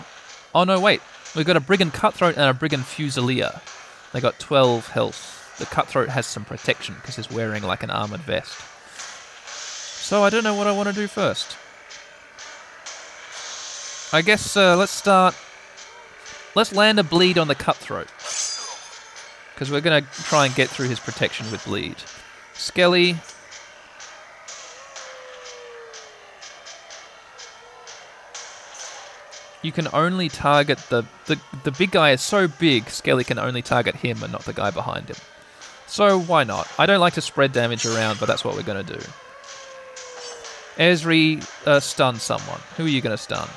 Oh no, wait. We've got a brigand cutthroat and a brigand fusilier. They got 12 health. The cutthroat has some protection because he's wearing like an armored vest. So I don't know what I want to do first. I guess uh, let's start. Let's land a bleed on the cutthroat. Because we're going to try and get through his protection with bleed. Skelly. You can only target the, the. The big guy is so big, Skelly can only target him and not the guy behind him. So why not? I don't like to spread damage around, but that's what we're going to do. Ezri uh, stun someone. Who are you going to stun?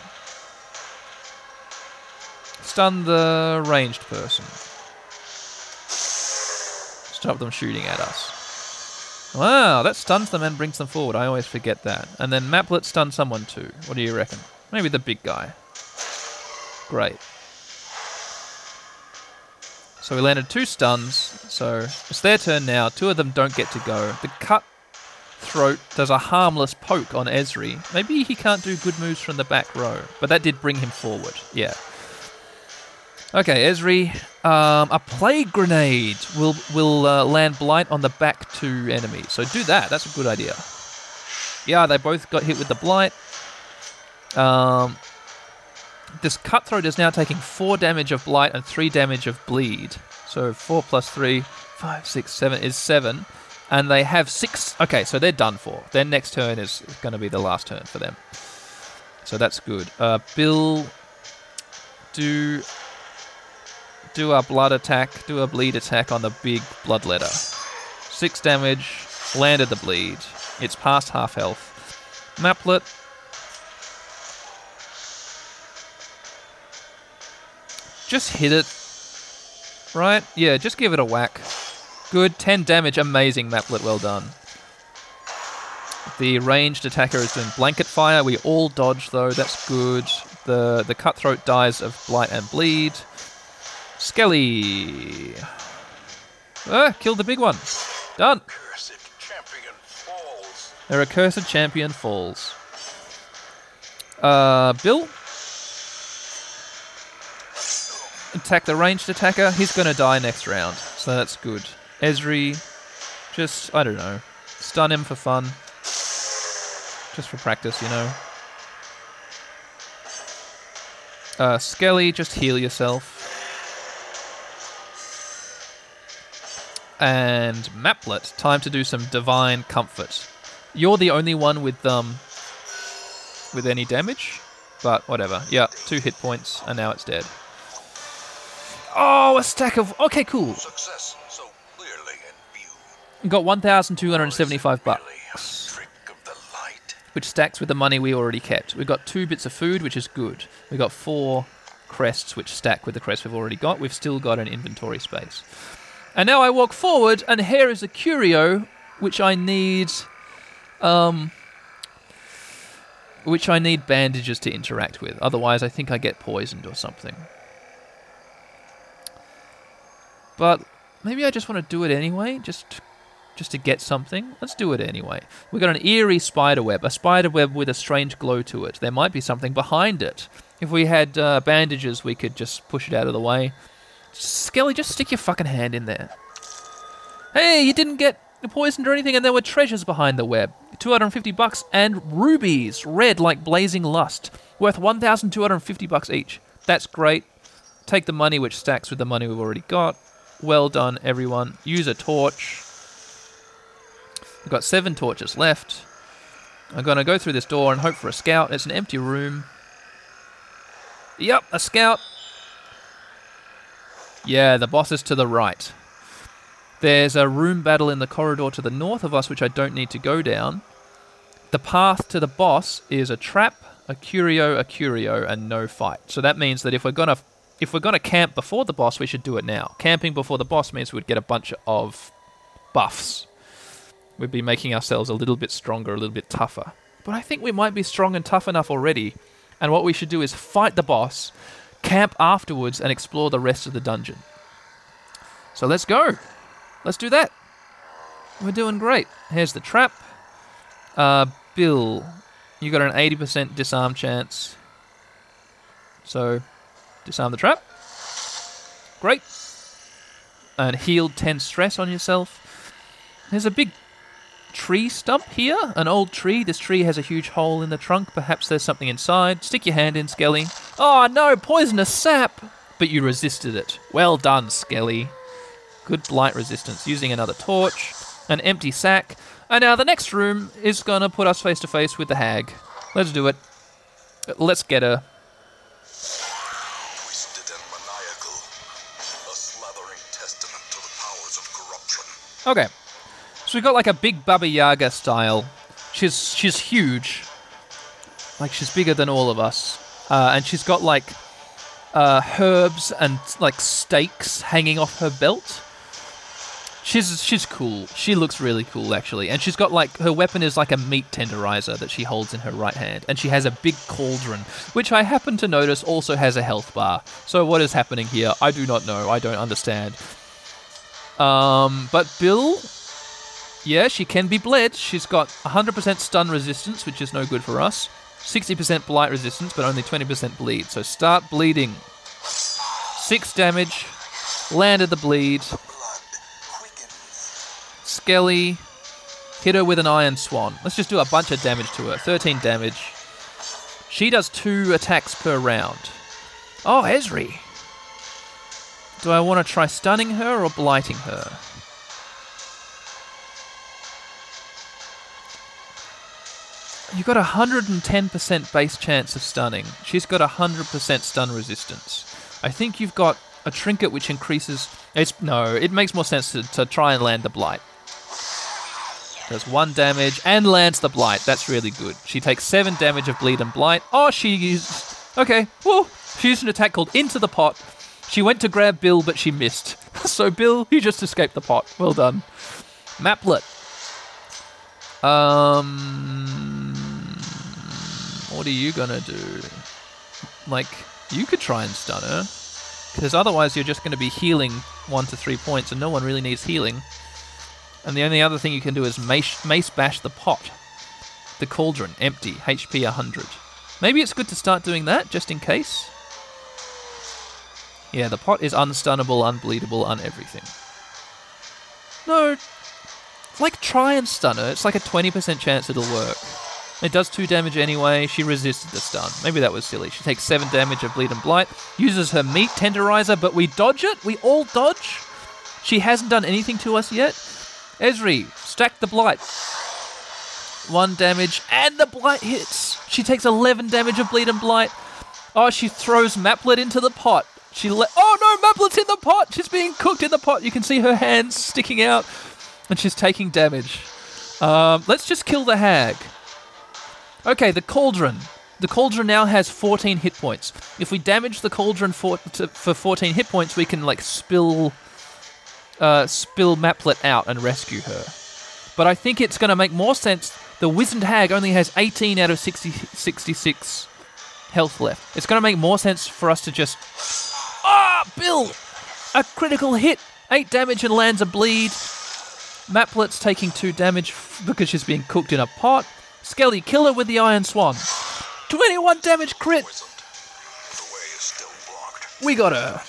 Stun the ranged person. Stop them shooting at us. Wow, that stuns them and brings them forward. I always forget that. And then Maplet stun someone too. What do you reckon? Maybe the big guy. Great. So we landed two stuns. So it's their turn now. Two of them don't get to go. The cut throat does a harmless poke on Ezri. Maybe he can't do good moves from the back row, but that did bring him forward. Yeah. Okay, Ezri. Um, a plague grenade will will uh, land blight on the back two enemies. So do that. That's a good idea. Yeah, they both got hit with the blight. Um, this cutthroat is now taking four damage of blight and three damage of bleed. So four plus three, five, six, seven is seven. And they have six. Okay, so they're done for. Their next turn is going to be the last turn for them. So that's good. Uh, Bill, do do a blood attack, do a bleed attack on the big bloodletter. Six damage, landed the bleed. It's past half health. Maplet. Just hit it. Right? Yeah, just give it a whack. Good, 10 damage, amazing Maplet, well done. The ranged attacker is doing blanket fire. We all dodge though, that's good. The the cutthroat dies of blight and bleed. Skelly. Ah, killed the big one. Done. Their accursed champion falls. Uh, Bill. attack the ranged attacker. He's going to die next round, so that's good. Ezri, just, I don't know, stun him for fun. Just for practice, you know. Uh, Skelly, just heal yourself. And Maplet, time to do some divine comfort. You're the only one with um with any damage, but whatever. Yeah, two hit points, and now it's dead. Oh, a stack of. Okay, cool. Success so clearly in view. Got 1,275 bucks, a trick of the light. which stacks with the money we already kept. We've got two bits of food, which is good. We've got four crests, which stack with the crests we've already got. We've still got an inventory space. And now I walk forward, and here is a curio, which I need. Um. Which I need bandages to interact with. Otherwise, I think I get poisoned or something. But maybe I just want to do it anyway, just just to get something. Let's do it anyway. We've got an eerie spider web, a spider web with a strange glow to it. There might be something behind it. If we had uh, bandages, we could just push it out of the way. Skelly, just stick your fucking hand in there. Hey, you didn't get poisoned or anything, and there were treasures behind the web. 250 bucks and rubies, red like blazing lust, worth 1,250 bucks each. That's great. Take the money, which stacks with the money we've already got. Well done, everyone. Use a torch. I've got seven torches left. I'm going to go through this door and hope for a scout. It's an empty room. Yep, a scout. Yeah, the boss is to the right. There's a room battle in the corridor to the north of us, which I don't need to go down. The path to the boss is a trap, a curio, a curio, and no fight. So that means that if we're gonna if we're gonna camp before the boss, we should do it now. Camping before the boss means we'd get a bunch of buffs. We'd be making ourselves a little bit stronger, a little bit tougher. But I think we might be strong and tough enough already. And what we should do is fight the boss, camp afterwards, and explore the rest of the dungeon. So let's go. Let's do that. We're doing great. Here's the trap. Uh, Bill, you got an 80% disarm chance. So, disarm the trap. Great. And healed 10 stress on yourself. There's a big tree stump here. An old tree. This tree has a huge hole in the trunk. Perhaps there's something inside. Stick your hand in, Skelly. Oh no, poisonous sap! But you resisted it. Well done, Skelly. Good blight resistance. Using another torch, an empty sack, and now the next room is gonna put us face to face with the hag. Let's do it. Let's get her. Okay. So we've got like a big Baba Yaga style. She's she's huge. Like she's bigger than all of us. Uh, and she's got like uh, herbs and like stakes hanging off her belt. She's she's cool. She looks really cool actually. And she's got like her weapon is like a meat tenderizer that she holds in her right hand. And she has a big cauldron, which I happen to notice also has a health bar. So what is happening here? I do not know. I don't understand. Um, but Bill, yeah, she can be bled. She's got 100% stun resistance, which is no good for us. 60% blight resistance, but only 20% bleed. So start bleeding. Six damage. Landed the bleed. Skelly. Hit her with an iron swan. Let's just do a bunch of damage to her. 13 damage. She does two attacks per round. Oh, Ezri. Do I want to try stunning her or blighting her? You got a 110% base chance of stunning. She's got a 100% stun resistance. I think you've got a trinket which increases. It's no, it makes more sense to, to try and land the blight. Does one damage and lands the blight. That's really good. She takes seven damage of bleed and blight. Oh, she used. Okay, whoa. She used an attack called Into the Pot. She went to grab Bill, but she missed. so, Bill, you just escaped the pot. Well done. Maplet. Um. What are you gonna do? Like, you could try and stun her. Because otherwise, you're just to be healing one to three points, and no one really needs healing. And the only other thing you can do is mace, mace bash the pot. The cauldron, empty, HP 100. Maybe it's good to start doing that, just in case. Yeah, the pot is unstunnable, unbleedable, uneverything. No, like try and stun her. It's like a 20% chance it'll work. It does 2 damage anyway. She resisted the stun. Maybe that was silly. She takes 7 damage of bleed and blight. Uses her meat tenderizer, but we dodge it. We all dodge. She hasn't done anything to us yet. Ezri, stack the blight. One damage, and the blight hits. She takes 11 damage of bleed and blight. Oh, she throws Maplet into the pot. She le- Oh no, Maplet's in the pot. She's being cooked in the pot. You can see her hands sticking out, and she's taking damage. Um, let's just kill the hag. Okay, the cauldron. The cauldron now has 14 hit points. If we damage the cauldron for, to, for 14 hit points, we can like spill uh, spill Maplet out and rescue her. But I think it's going to make more sense. The wizened hag only has 18 out of 60, 66 health left. It's going to make more sense for us to just Bill, a critical hit, eight damage and lands a bleed. Maplet's taking two damage because she's being cooked in a pot. Skelly killer with the Iron Swan. 21 damage crit. We got her.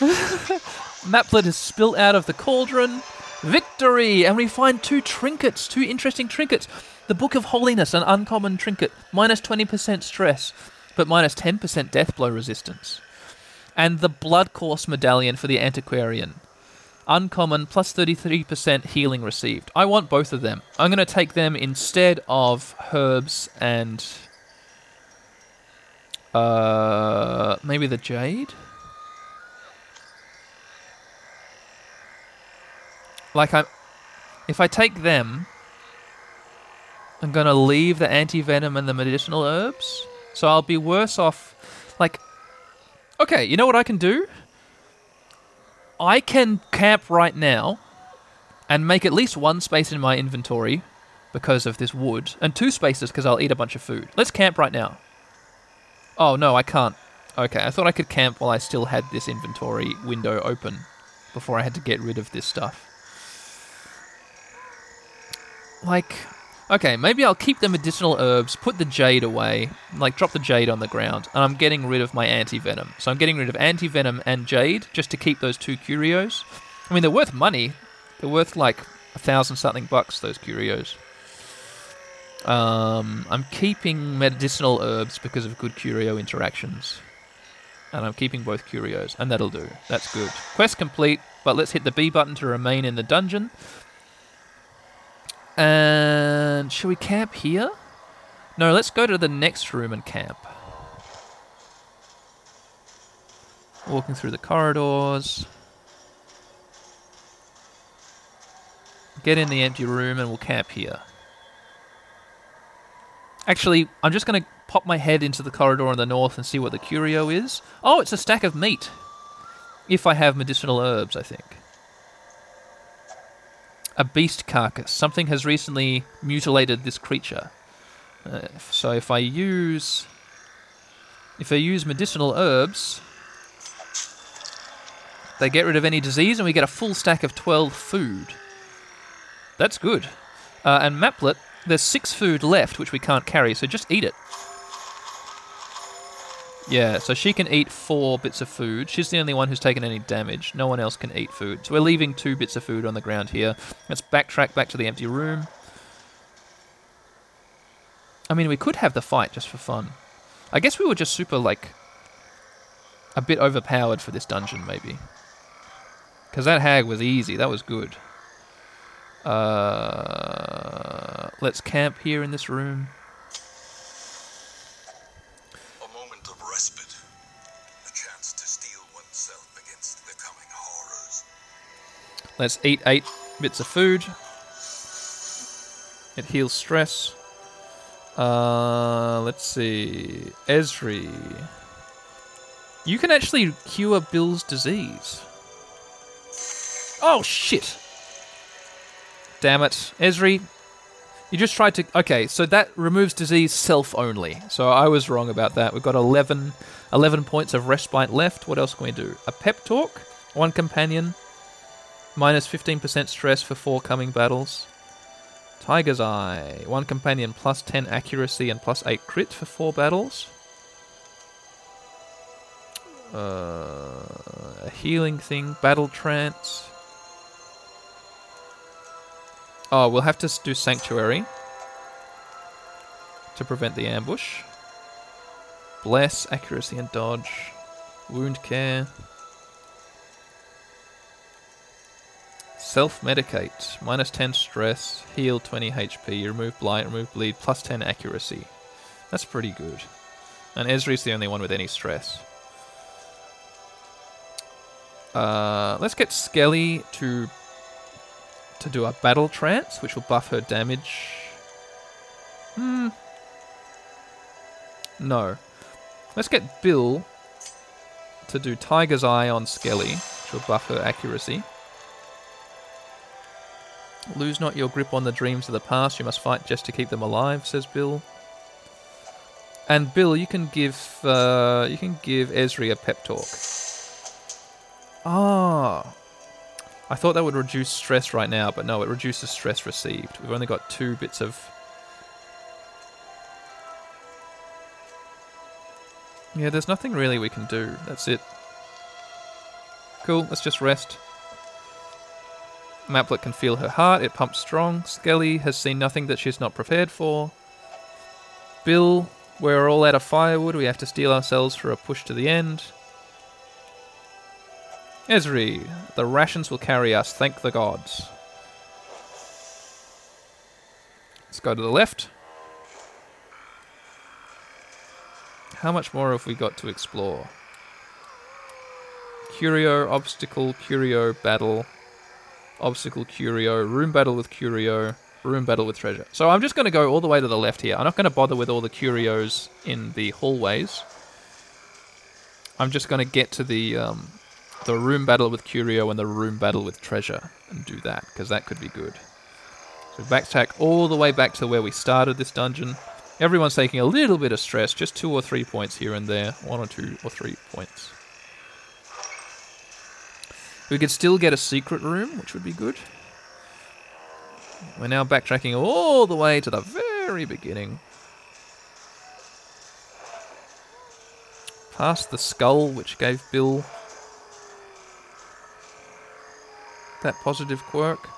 Maplet is spilt out of the cauldron. Victory! And we find two trinkets, two interesting trinkets. The Book of Holiness, an uncommon trinket, minus 20% stress, but minus 10% death blow resistance. And the Blood Course medallion for the Antiquarian. Uncommon, plus 33% healing received. I want both of them. I'm going to take them instead of herbs and. Uh, maybe the Jade? Like I'm if I take them I'm going to leave the anti-venom and the medicinal herbs. So I'll be worse off like Okay, you know what I can do? I can camp right now and make at least one space in my inventory because of this wood and two spaces because I'll eat a bunch of food. Let's camp right now. Oh no, I can't. Okay, I thought I could camp while I still had this inventory window open before I had to get rid of this stuff. Like, okay, maybe I'll keep the medicinal herbs, put the jade away, like drop the jade on the ground, and I'm getting rid of my anti venom. So I'm getting rid of anti venom and jade just to keep those two curios. I mean, they're worth money. They're worth like a thousand something bucks. Those curios. Um, I'm keeping medicinal herbs because of good curio interactions. And I'm keeping both curios, and that'll do. That's good. Quest complete, but let's hit the B button to remain in the dungeon. And should we camp here? No, let's go to the next room and camp. Walking through the corridors. Get in the empty room and we'll camp here. Actually, I'm just going to pop my head into the corridor on the north and see what the curio is. Oh, it's a stack of meat. If I have medicinal herbs, I think. A beast carcass. Something has recently mutilated this creature. Uh, so if I use if I use medicinal herbs, they get rid of any disease and we get a full stack of 12 food. That's good. Uh, and Maplet, there's six food left which we can't carry, so just eat it. Yeah, so she can eat four bits of food. She's the only one who's taken any damage. No one else can eat food. So we're leaving two bits of food on the ground here. Let's backtrack back to the empty room. I mean, we could have the fight just for fun. I guess we were just super, like, a bit overpowered for this dungeon, maybe. Because that hag was easy. That was good. Uh, let's camp here in this room. Let's eat eight bits of food. It heals stress. Uh, let's see. Ezri. You can actually cure Bill's disease. Oh, shit. Damn it. Ezri, you just tried to. Okay, so that removes disease self only. So I was wrong about that. We've got 11, 11 points of respite left. What else can we do? A pep talk, one companion, minus 15% stress for four coming battles. Tiger's Eye, one companion, plus 10 accuracy and plus 8 crit for four battles. Uh, a healing thing, battle trance. Oh, we'll have to do Sanctuary to prevent the ambush. Bless, accuracy and dodge. Wound care. Self medicate. Minus 10 stress. Heal 20 HP. Remove blight. Remove bleed. Plus 10 accuracy. That's pretty good. And Ezri's the only one with any stress. Uh, let's get Skelly to to do a battle trance, which will buff her damage. Hmm. No. Let's get Bill to do Tiger's Eye on Skelly, which will buff her accuracy. Lose not your grip on the dreams of the past. You must fight just to keep them alive, says Bill. And Bill, you can give uh, you can give Ezri a pep talk. Ah, I thought that would reduce stress right now, but no, it reduces stress received. We've only got two bits of. Yeah, there's nothing really we can do. That's it. Cool, let's just rest. Maplet can feel her heart, it pumps strong. Skelly has seen nothing that she's not prepared for. Bill, we're all out of firewood, we have to steel ourselves for a push to the end. Ezri, the rations will carry us, thank the gods. Let's go to the left. How much more have we got to explore? Curio, obstacle, curio, battle, obstacle, curio, room battle with curio, room battle with treasure. So I'm just going to go all the way to the left here. I'm not going to bother with all the curios in the hallways. I'm just going to get to the um, the room battle with curio and the room battle with treasure and do that because that could be good. So backtrack all the way back to where we started this dungeon. Everyone's taking a little bit of stress, just two or three points here and there, one or two or three points. We could still get a secret room, which would be good. We're now backtracking all the way to the very beginning. Past the skull, which gave Bill that positive quirk.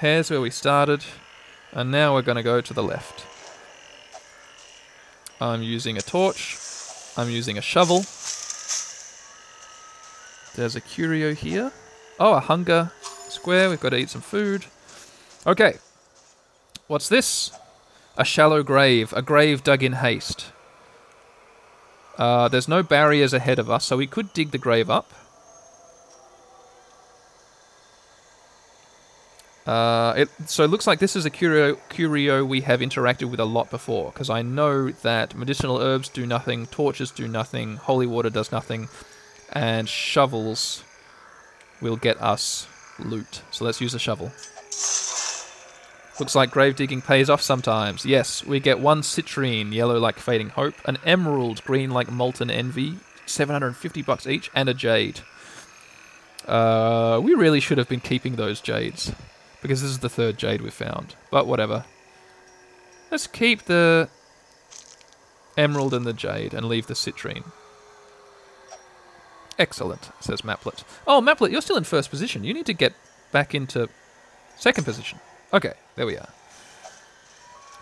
Here's where we started, and now we're going to go to the left. I'm using a torch, I'm using a shovel. There's a curio here. Oh, a hunger square. We've got to eat some food. Okay. What's this? A shallow grave. A grave dug in haste. Uh, there's no barriers ahead of us, so we could dig the grave up. Uh, it, so it looks like this is a curio, curio we have interacted with a lot before, because I know that medicinal herbs do nothing, torches do nothing, holy water does nothing, and shovels will get us loot. So let's use a shovel. Looks like grave digging pays off sometimes. Yes, we get one citrine, yellow like fading hope, an emerald, green like molten envy, 750 bucks each, and a jade. Uh, we really should have been keeping those jades because this is the third jade we've found. But whatever. Let's keep the emerald and the jade and leave the citrine. Excellent, says Maplet. Oh, Maplet, you're still in first position. You need to get back into second position. Okay, there we are.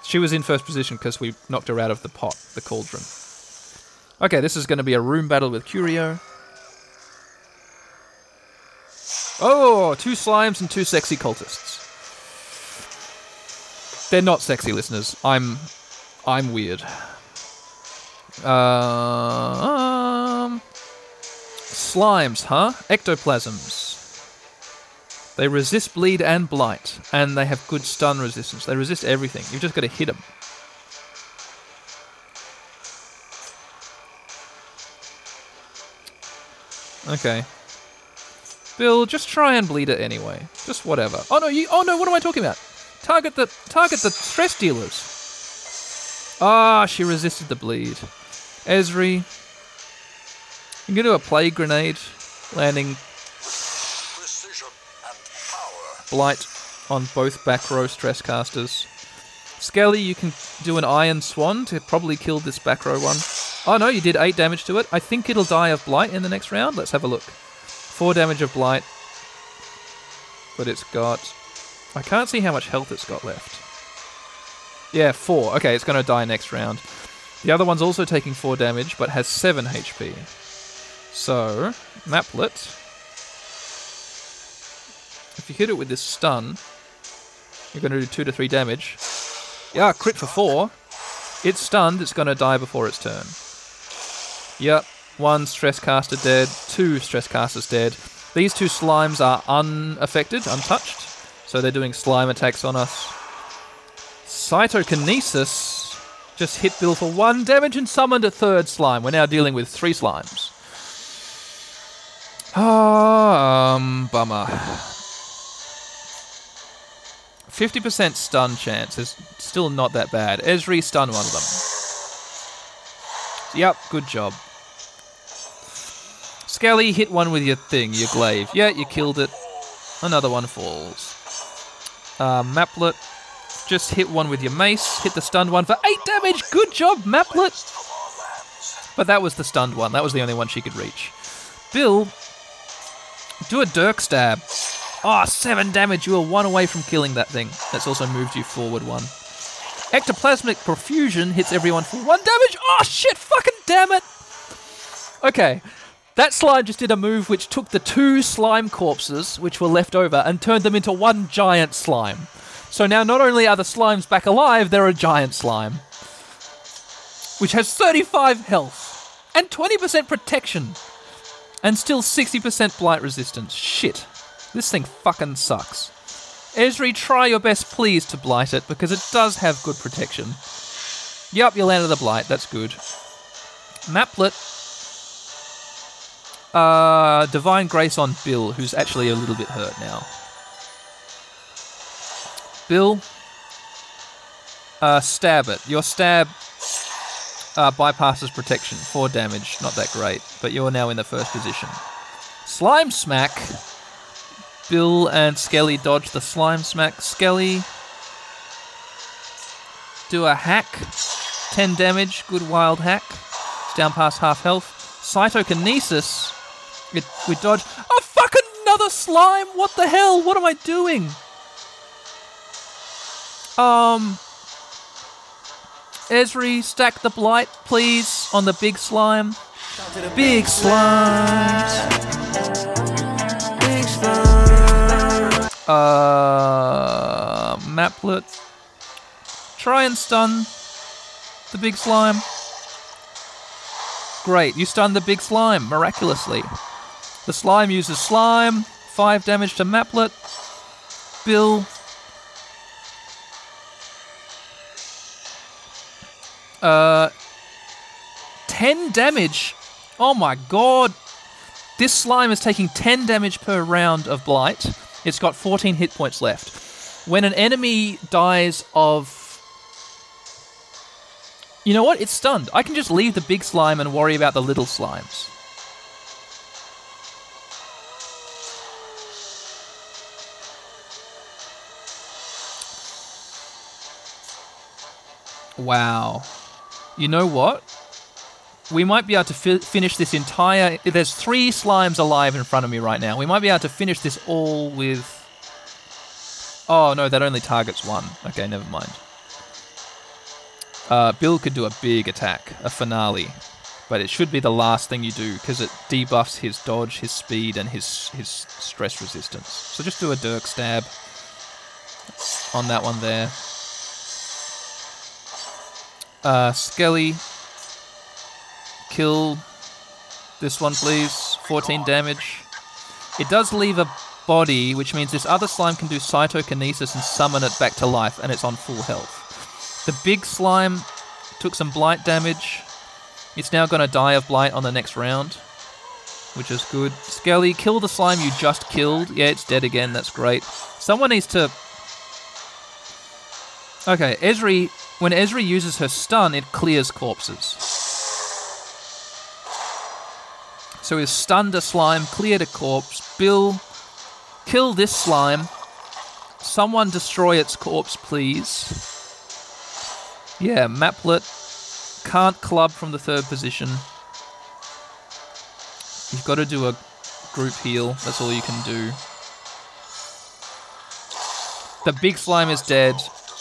She was in first position because we knocked her out of the pot, the cauldron. Okay, this is going to be a room battle with Curio. Oh, two slimes and two sexy cultists. They're not sexy, listeners. I'm, I'm weird. Uh, um, slimes, huh? Ectoplasms. They resist bleed and blight, and they have good stun resistance. They resist everything. You've just got to hit them. Okay. Bill, just try and bleed it anyway. Just whatever. Oh no, you. Oh no, what am I talking about? Target the target the stress dealers. Ah, she resisted the bleed. Ezri, I'm gonna do a plague grenade, landing Precision and power. blight on both back row stress casters. Skelly, you can do an iron swan to probably kill this back row one. Oh no, you did eight damage to it. I think it'll die of blight in the next round. Let's have a look. Four damage of blight. But it's got. I can't see how much health it's got left. Yeah, four. Okay, it's going to die next round. The other one's also taking four damage, but has seven HP. So, Maplet, If you hit it with this stun, you're going to do two to three damage. Yeah, crit for four. It's stunned. It's going to die before its turn. Yep. One stress caster dead. Two stress casters dead. These two slimes are unaffected, untouched. So they're doing slime attacks on us. Cytokinesis just hit Bill for one damage and summoned a third slime. We're now dealing with three slimes. Um, bummer. 50% stun chance is still not that bad. Ezri stun one of them. Yep, good job. Skelly hit one with your thing, your glaive. Yeah, you killed it. Another one falls. Uh, Maplet, just hit one with your mace. Hit the stunned one for 8 damage. Good job, Maplet. But that was the stunned one. That was the only one she could reach. Bill, do a Dirk stab. Oh, seven damage. You are one away from killing that thing. That's also moved you forward one. Ectoplasmic Profusion hits everyone for one damage. Oh, shit. Fucking damn it. Okay. That slime just did a move which took the two slime corpses, which were left over, and turned them into one giant slime. So now not only are the slimes back alive, they're a giant slime. Which has 35 health and 20% protection. And still 60% blight resistance. Shit. This thing fucking sucks. Ezri, try your best, please, to blight it because it does have good protection. Yup, you landed the blight. That's good. Maplet. Uh, Divine Grace on Bill, who's actually a little bit hurt now. Bill, uh, stab it. Your stab uh, bypasses protection. Four damage. Not that great, but you're now in the first position. Slime Smack. Bill and Skelly dodge the Slime Smack. Skelly. Do a hack. 10 damage. Good wild hack. It's down past half health. Cytokinesis. It, we dodge. Oh, fuck another slime! What the hell? What am I doing? Um. Ezri, stack the blight, please, on the big slime. Big. Big slime. Uh, Maplet. Try and stun the big slime. Great, you stun the big slime miraculously. The slime uses slime. Five damage to Maplet. Bill. Uh, 10 damage. Oh my god. This slime is taking 10 damage per round of blight. It's got 14 hit points left. When an enemy dies of. You know what? It's stunned. I can just leave the big slime and worry about the little slimes. Wow. You know what? We might be able to fi- finish this entire. There's three slimes alive in front of me right now. We might be able to finish this all with. Oh no, that only targets one. Okay, never mind. Uh, Bill could do a big attack, a finale, but it should be the last thing you do because it debuffs his dodge, his speed, and his his stress resistance. So just do a Dirk stab on that one there. Uh, Skelly, kill this one, please. 14 damage. It does leave a body, which means this other slime can do cytokinesis and summon it back to life, and it's on full health. The big slime took some blight damage. It's now going to die of blight on the next round, which is good. Skelly, kill the slime you just killed. Yeah, it's dead again. That's great. Someone needs to. Okay, Ezri when Ezri uses her stun, it clears corpses. So he's stunned a slime, cleared a corpse. Bill, kill this slime. Someone destroy its corpse, please. Yeah, Maplet can't club from the third position. You've got to do a group heal. That's all you can do. The big slime is dead.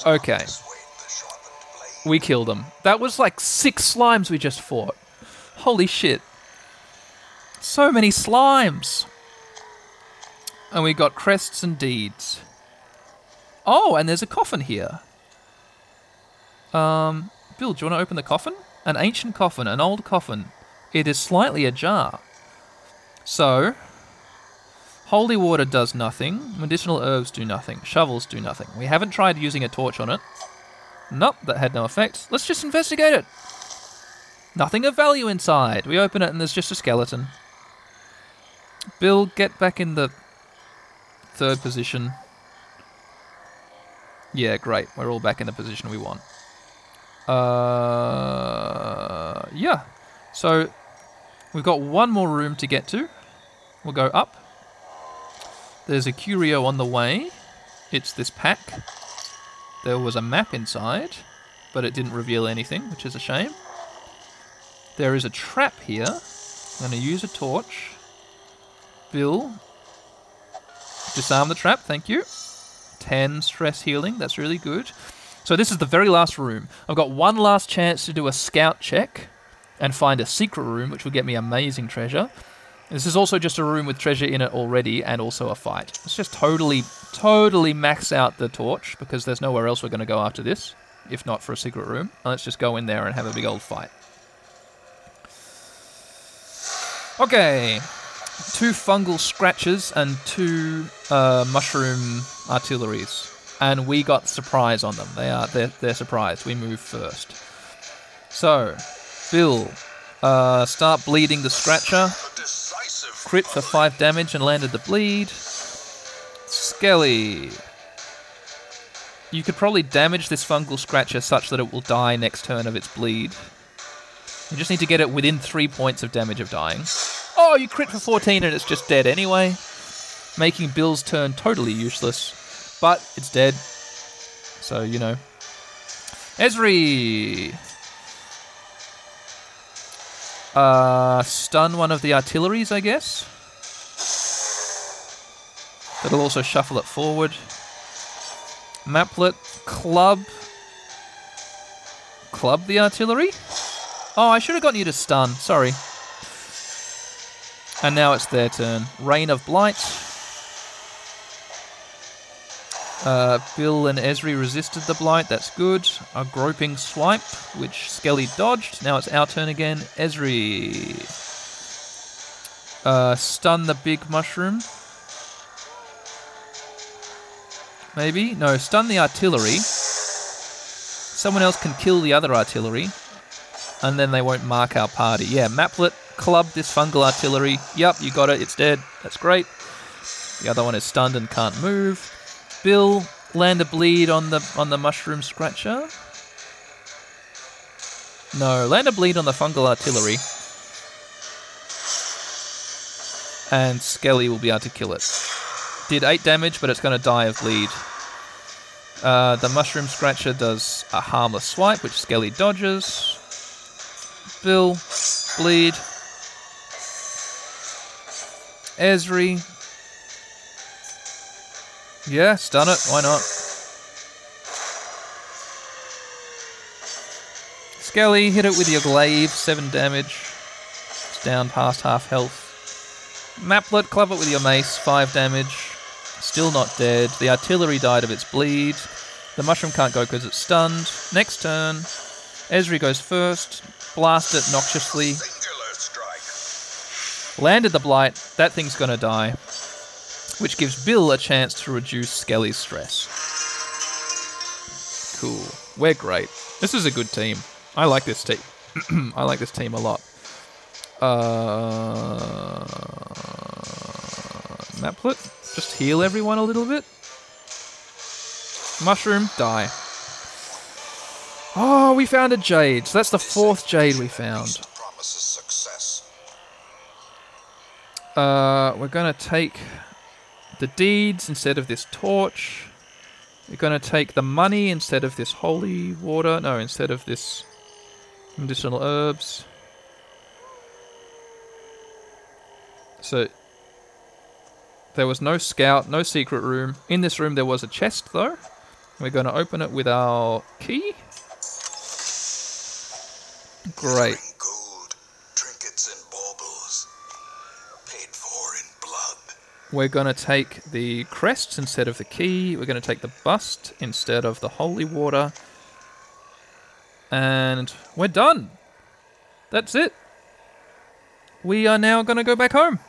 Okay. We killed them. That was like six slimes we just fought. Holy shit. So many slimes. And we got crests and deeds. Oh, and there's a coffin here. Um, Bill, do you want to open the coffin? An ancient coffin, an old coffin. It is slightly ajar. So, holy water does nothing. Medicinal herbs do nothing. Shovels do nothing. We haven't tried using a torch on it. Nope, that had no effect. Let's just investigate it. Nothing of value inside. We open it and there's just a skeleton. Bill, get back in the third position. Yeah, great. We're all back in the position we want. Uh, yeah. So we've got one more room to get to. We'll go up. There's a curio on the way. It's this pack. There was a map inside, but it didn't reveal anything, which is a shame. There is a trap here. I'm going to use a torch. Bill, disarm the trap, thank you. 10 stress healing, that's really good. So this is the very last room. I've got one last chance to do a scout check and find a secret room, which will get me amazing treasure. This is also just a room with treasure in it already and also a fight. Let's just totally, totally max out the torch because there's nowhere else we're going to go after this, if not for a secret room. And let's just go in there and have a big old fight. Okay, two fungal scratches and two uh, mushroom artilleries, and we got surprise on them. They are they're, they're surprised. We move first. So, Bill, uh, start bleeding the scratcher. Crit for five damage and landed the bleed. Skelly. You could probably damage this fungal scratcher such that it will die next turn of its bleed. You just need to get it within three points of damage of dying. Oh, you crit for 14 and it's just dead anyway. Making Bill's turn totally useless. But it's dead. So, you know. Ezri! Uh, stun one of the artilleries, I guess. That'll also shuffle it forward. Maplet, club. Club the artillery? Oh, I should have gotten you to stun. Sorry. And now it's their turn. Rain of Blight. Uh, Bill and Ezri resisted the blight. That's good. A groping swipe, which Skelly dodged. Now it's our turn again. Ezri. Uh, stun the big mushroom. Maybe? No, stun the artillery. Someone else can kill the other artillery. And then they won't mark our party. Yeah, Maplet, club this fungal artillery. Yup, you got it. It's dead. That's great. The other one is stunned and can't move. Bill, land a bleed on the on the mushroom scratcher. No, land a bleed on the fungal artillery. And Skelly will be able to kill it. Did 8 damage, but it's going to die of bleed. Uh, the mushroom scratcher does a harmless swipe, which Skelly dodges. Bill, bleed. Ezri, yeah, stun it. Why not? Skelly, hit it with your glaive. Seven damage. It's down past half health. Maplet, club it with your mace. Five damage. Still not dead. The artillery died of its bleed. The mushroom can't go because it's stunned. Next turn. Ezri goes first. Blast it noxiously. Landed the blight. That thing's gonna die which gives Bill a chance to reduce Skelly's stress. Cool. We're great. This is a good team. I like this team. I like this team a lot. Uh, Maplet, just heal everyone a little bit. Mushroom, die. Oh, we found a jade. So that's the fourth jade we found. Uh, we're gonna take the deeds instead of this torch. We're going to take the money instead of this holy water. No, instead of this medicinal herbs. So there was no scout, no secret room. In this room there was a chest though. We're going to open it with our key. Great. We're going to take the crests instead of the key. We're going to take the bust instead of the holy water. And we're done. That's it. We are now going to go back home.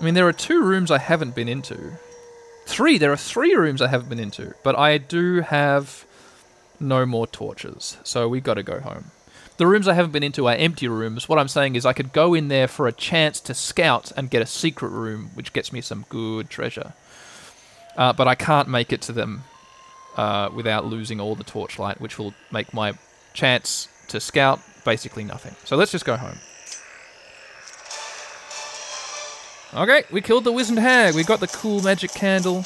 I mean, there are two rooms I haven't been into. Three. There are three rooms I haven't been into, but I do have no more torches, so we got to go home. The rooms I haven't been into are empty rooms. What I'm saying is I could go in there for a chance to scout and get a secret room, which gets me some good treasure. Uh, but I can't make it to them uh, without losing all the torchlight, which will make my chance to scout basically nothing. So let's just go home. Okay, we killed the wizened hag. We got the cool magic candle.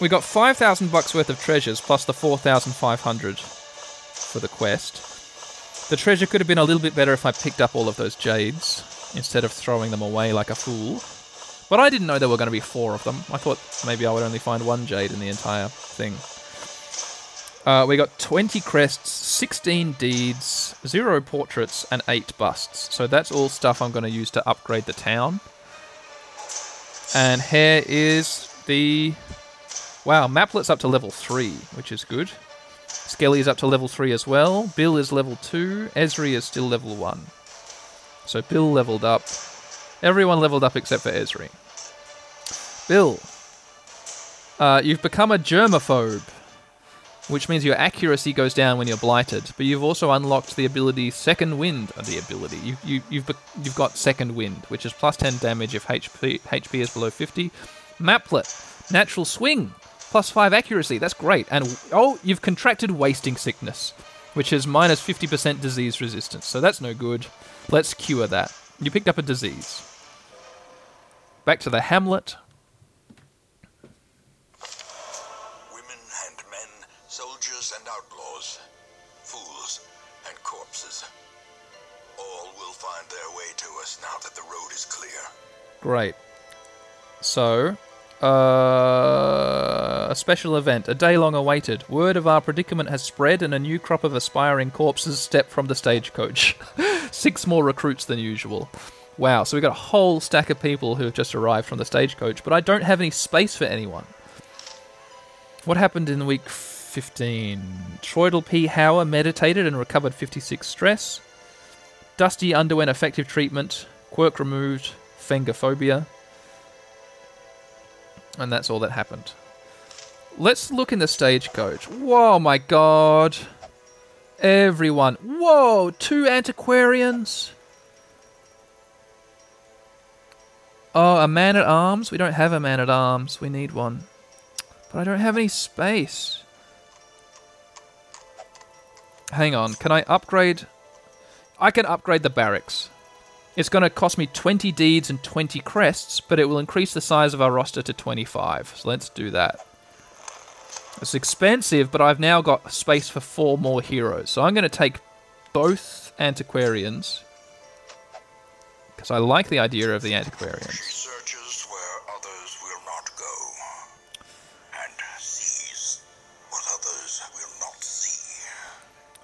We got 5,000 bucks worth of treasures plus the 4,500 for the quest. The treasure could have been a little bit better if I picked up all of those jades instead of throwing them away like a fool. But I didn't know there were going to be four of them. I thought maybe I would only find one jade in the entire thing. Uh, we got 20 crests, 16 deeds, 0 portraits, and 8 busts. So that's all stuff I'm going to use to upgrade the town. And here is the... Wow, Maplet's up to level 3, which is good. Skelly is up to level 3 as well. Bill is level 2. Ezri is still level 1. So Bill leveled up. Everyone leveled up except for Ezri. Bill, uh, you've become a germaphobe which means your accuracy goes down when you're blighted. But you've also unlocked the ability Second Wind. Uh, the ability you, you you've you've got Second Wind, which is plus 10 damage if HP HP is below 50. Maplet, Natural Swing, plus 5 accuracy. That's great. And oh, you've contracted Wasting Sickness, which is minus 50% disease resistance. So that's no good. Let's cure that. You picked up a disease. Back to the Hamlet. Great. So, uh, a special event, a day long awaited. Word of our predicament has spread, and a new crop of aspiring corpses step from the stagecoach. Six more recruits than usual. Wow, so we've got a whole stack of people who have just arrived from the stagecoach, but I don't have any space for anyone. What happened in week 15? Troidal P. Hauer meditated and recovered 56 stress. Dusty underwent effective treatment, quirk removed, Fengophobia. And that's all that happened. Let's look in the stagecoach. Whoa, my god. Everyone. Whoa, two antiquarians. Oh, a man at arms? We don't have a man at arms. We need one. But I don't have any space. Hang on. Can I upgrade? I can upgrade the barracks. It's going to cost me 20 deeds and 20 crests, but it will increase the size of our roster to 25. So let's do that. It's expensive, but I've now got space for four more heroes. So I'm going to take both antiquarians because I like the idea of the antiquarians.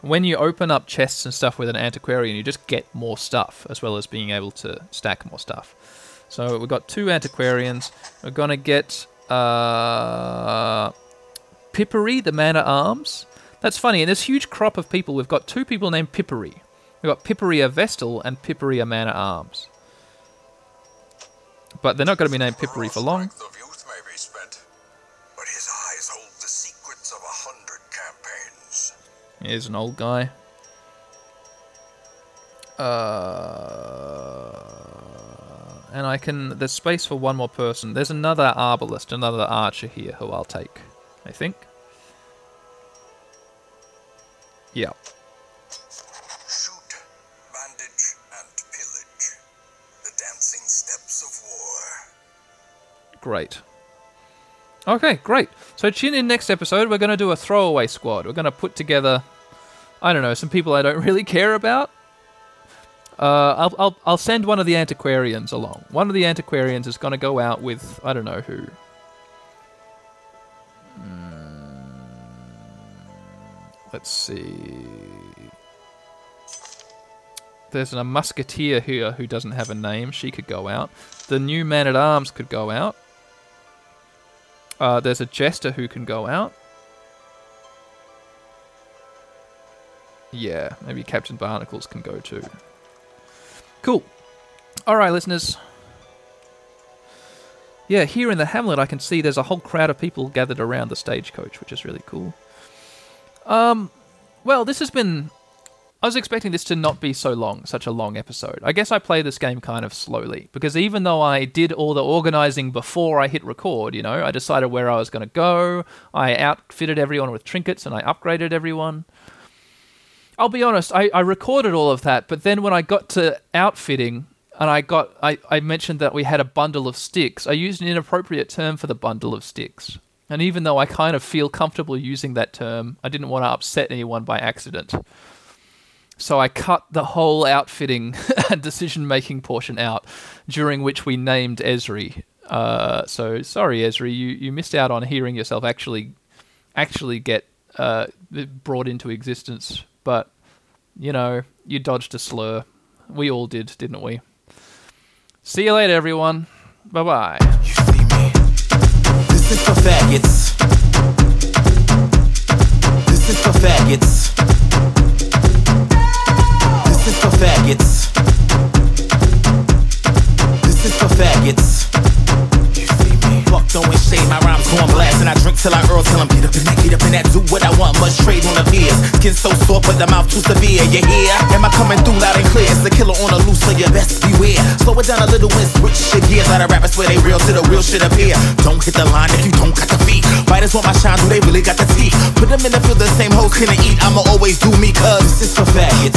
when you open up chests and stuff with an antiquarian, you just get more stuff as well as being able to stack more stuff. So we've got two antiquarians. We're gonna get uh, Pippery, the man at arms. That's funny. In this huge crop of people, we've got two people named Pippery. We've got Pippery a Vestal and Pippery a man at arms. But they're not going to be named Pippery for long. Here's an old guy. Uh, and I can. There's space for one more person. There's another arbalist, another archer here who I'll take. I think. Yeah. Shoot, bandage, and pillage. The dancing steps of war. Great. Okay, great. So tune in next episode. We're going to do a throwaway squad. We're going to put together I don't know, some people I don't really care about. Uh, I'll, I'll, I'll send one of the antiquarians along. One of the antiquarians is going to go out with, I don't know who. Mm, let's see. There's a musketeer here who doesn't have a name. She could go out. The new man at arms could go out. Uh, there's a jester who can go out. Yeah, maybe Captain Barnacles can go too. Cool. All right, listeners. Yeah, here in the hamlet, I can see there's a whole crowd of people gathered around the stagecoach, which is really cool. Um, well, this has been. I was expecting this to not be so long, such a long episode. I guess I play this game kind of slowly because even though I did all the organizing before I hit record, you know, I decided where I was going to go, I outfitted everyone with trinkets and I upgraded everyone. I'll be honest, I, I recorded all of that, but then when I got to outfitting and I got I, I mentioned that we had a bundle of sticks, I used an inappropriate term for the bundle of sticks. And even though I kind of feel comfortable using that term, I didn't want to upset anyone by accident. So I cut the whole outfitting and decision making portion out, during which we named Ezri. Uh, so sorry, Ezri, you, you missed out on hearing yourself actually actually get uh, brought into existence. But you know, you dodged a slur. We all did, didn't we? See you later, everyone. Bye bye. This is for faggots. This is for faggots. This is for faggots. This is for faggots. Throwing shade, my rhymes going blast And I drink till I Earl, tell 'em get up in that, get up in that Do what I want, much trade on the peers Skin so sore, but the mouth too severe, you hear? Am I coming through loud and clear? It's the killer on the loose, so you best beware. Slow it down a little and switch your gears. Lot of rappers swear they real till the real shit appear. Don't hit the line if you don't got the feet. Fighters want my shine, do they really got the teeth? Put them in the field, the same hoes can eat. I'ma always do me, cuz this is for faggots